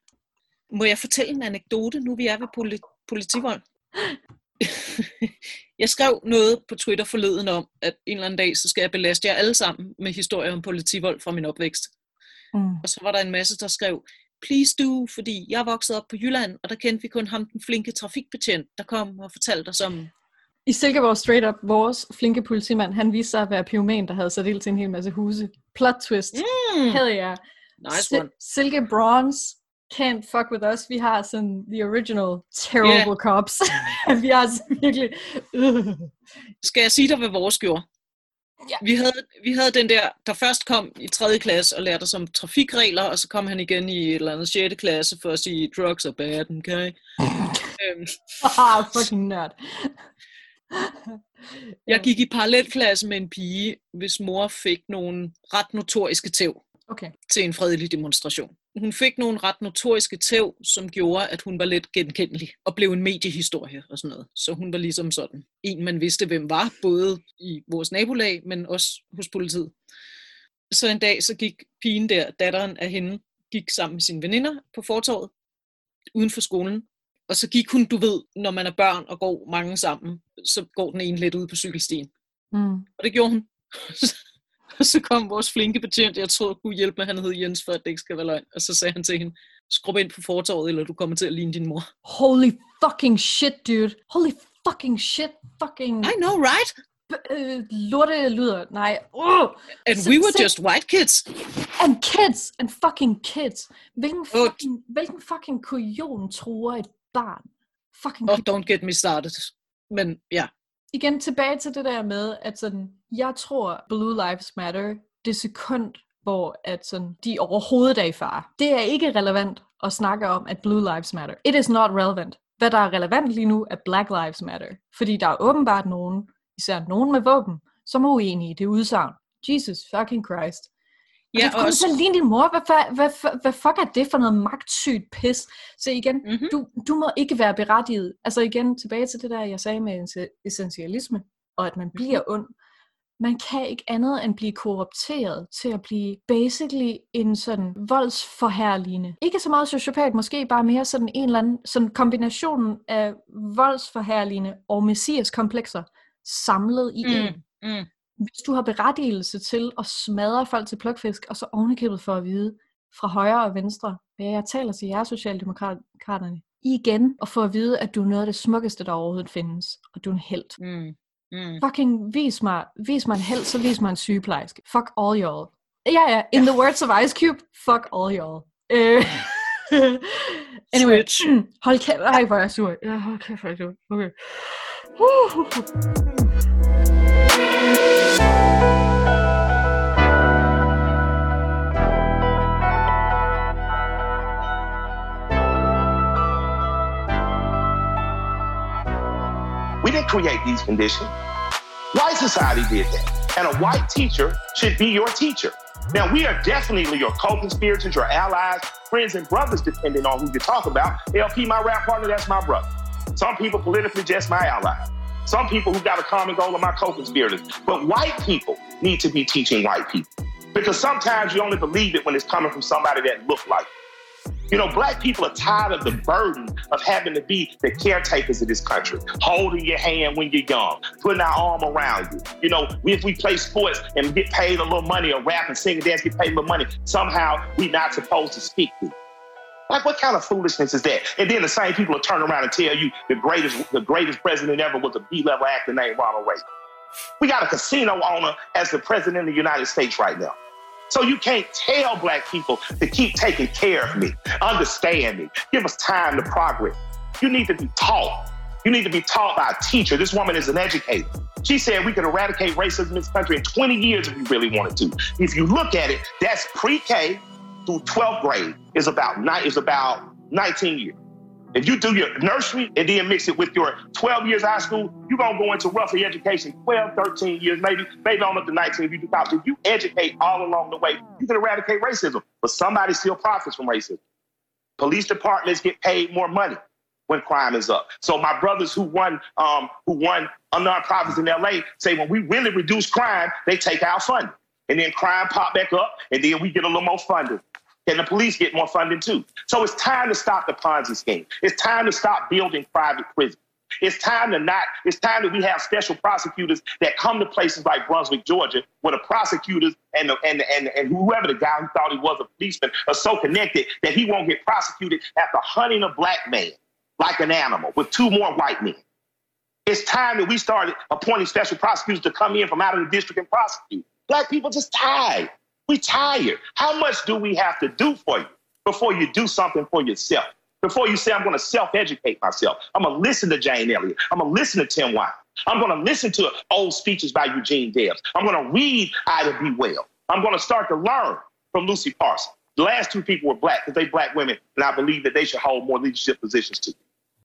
Må jeg fortælle en anekdote, nu vi er ved poli- politivold? <laughs> jeg skrev noget på Twitter forleden om, at en eller anden dag, så skal jeg belaste jer alle sammen med historier om politivold fra min opvækst. Mm. Og så var der en masse, der skrev, please do, fordi jeg voksede op på Jylland, og der kendte vi kun ham, den flinke trafikbetjent, der kom og fortalte os om... I Silkeborg Straight Up, vores flinke politimand, han viste sig at være pyroman, der havde sat ild til en hel masse huse. Plot twist. Mm, Hell yeah. nice one. Silke Bronze can't fuck with us. Vi har sådan the original terrible yeah. cops. <laughs> vi har sådan virkelig... Uh. Skal jeg sige dig, hvad vores gjorde? Ja. Vi, havde, vi havde den der, der først kom i 3. klasse og lærte os om trafikregler, og så kom han igen i et eller andet 6. klasse for at sige, drugs are bad, okay? <laughs> øhm, Ah, fucking nørd. jeg gik i parallelklasse med en pige, hvis mor fik nogle ret notoriske tæv Okay. til en fredelig demonstration. Hun fik nogle ret notoriske tæv, som gjorde, at hun var lidt genkendelig og blev en mediehistorie og sådan noget. Så hun var ligesom sådan en, man vidste, hvem var, både i vores nabolag, men også hos politiet. Så en dag, så gik pigen der, datteren af hende, gik sammen med sine veninder på fortorvet, uden for skolen. Og så gik hun, du ved, når man er børn og går mange sammen, så går den ene lidt ud på cykelstien. Mm. Og det gjorde hun. Og <laughs> så kom vores flinke betjent, jeg tror kunne hjælpe med, han hed Jens, for at det ikke skal være løgn. Og så sagde han til hende, skrub ind på fortorvet, eller du kommer til at ligne din mor. Holy fucking shit, dude. Holy fucking shit. Fucking I know, right? øh, lorte lyder. Nej. Uh. And Så- we were så- just white kids. And kids. And fucking kids. Hvilken fucking, hvilken fucking kujon truer et barn? Fucking Oh, don't get me started. Men ja, igen tilbage til det der med, at sådan, jeg tror, Blue Lives Matter, det sekund, hvor at sådan, de overhovedet er i fare. Det er ikke relevant at snakke om, at Blue Lives Matter. It is not relevant. Hvad der er relevant lige nu, er Black Lives Matter. Fordi der er åbenbart nogen, især nogen med våben, som er uenige i det udsagn. Jesus fucking Christ. ja og og også, til lige din mor. Hvad, hvad, hvad, hvad fuck er det for noget magtsygt pis? Så igen, Mhm. du, du må ikke være berettiget. Altså igen, tilbage til det der, jeg sagde med esse- essentialisme, og at man bliver ond. Man kan ikke andet end blive korrupteret til at blive basically en sådan voldsforherligende. Ikke så meget sociopat, måske bare mere sådan en eller anden sådan kombinationen af voldsforherligende og messias-komplekser samlet i Mm, en mm, hvis du har berettigelse til at smadre folk til plukfisk, og så ovenikøbet for at vide fra højre og venstre, ja, jeg taler til jer socialdemokraterne, igen og få at vide, at du er noget af det smukkeste, der overhovedet findes, og du er en held. mm, mm. Fucking vis mig, vis mig en held, så vis mig en sygeplejerske. Fuck all y'all. Ja, ja, in the words of Ice Cube, fuck all y'all. Øh, anyway, <laughs> Switch. <clears throat> hold kæft, ej, hvor er jeg sur. Ja, hold kæft, hvor er jeg sur. Okay. Uh. We didn't create these conditions. White society did that. And a white teacher should be your teacher. Now, we are definitely your co-conspirators, your allies, friends, and brothers, depending on who you talk about. LP, my rap partner, that's my brother. Some people politically just my ally. Some people who got a common goal are my co-conspirators. But white people need to be teaching white people. Because sometimes you only believe it when it's coming from somebody that look like you. You know, black people are tired of the burden of having to be the caretakers of this country, holding your hand when you're young, putting our arm around you. You know, if we play sports and get paid a little money or rap and sing and dance, get paid a little money, somehow we're not supposed to speak to you. Like, what kind of foolishness is that? And then the same people will turn around and tell you the greatest, the greatest president ever was a B-level actor named Ronald Reagan. We got a casino owner as the president of the United States right now. So you can't tell black people to keep taking care of me, understand me, give us time to progress. You need to be taught. You need to be taught by a teacher. This woman is an educator. She said we could eradicate racism in this country in 20 years if we really wanted to. If you look at it, that's pre-K through 12th grade is about is about 19 years. If you do your nursery and then mix it with your 12 years high school, you're going to go into roughly education 12, 13 years, maybe, maybe on up to 19 if you do college. If you educate all along the way, you can eradicate racism. But somebody still profits from racism. Police departments get paid more money when crime is up. So my brothers who run um, who run nonprofits in LA say when we really reduce crime, they take our funding. And then crime pop back up, and then we get a little more funding. And the police get more funding too. So it's time to stop the Ponzi scheme. It's time to stop building private prisons. It's time to not, it's time that we have special prosecutors that come to places like Brunswick, Georgia, where the prosecutors and, the, and, and, and whoever the guy who thought he was a policeman are so connected that he won't get prosecuted after hunting a black man like an animal with two more white men. It's time that we started appointing special prosecutors to come in from out of the district and prosecute. Black people just tired. We tired. How much do we have to do for you before you do something for yourself? Before you say, I'm going to self educate myself, I'm going to listen to Jane Elliott. I'm going to listen to Tim White, I'm going to listen to old speeches by Eugene Debs. I'm going to read Ida B. Well. I'm going to start to learn from Lucy Parsons. The last two people were black because they black women, and I believe that they should hold more leadership positions too.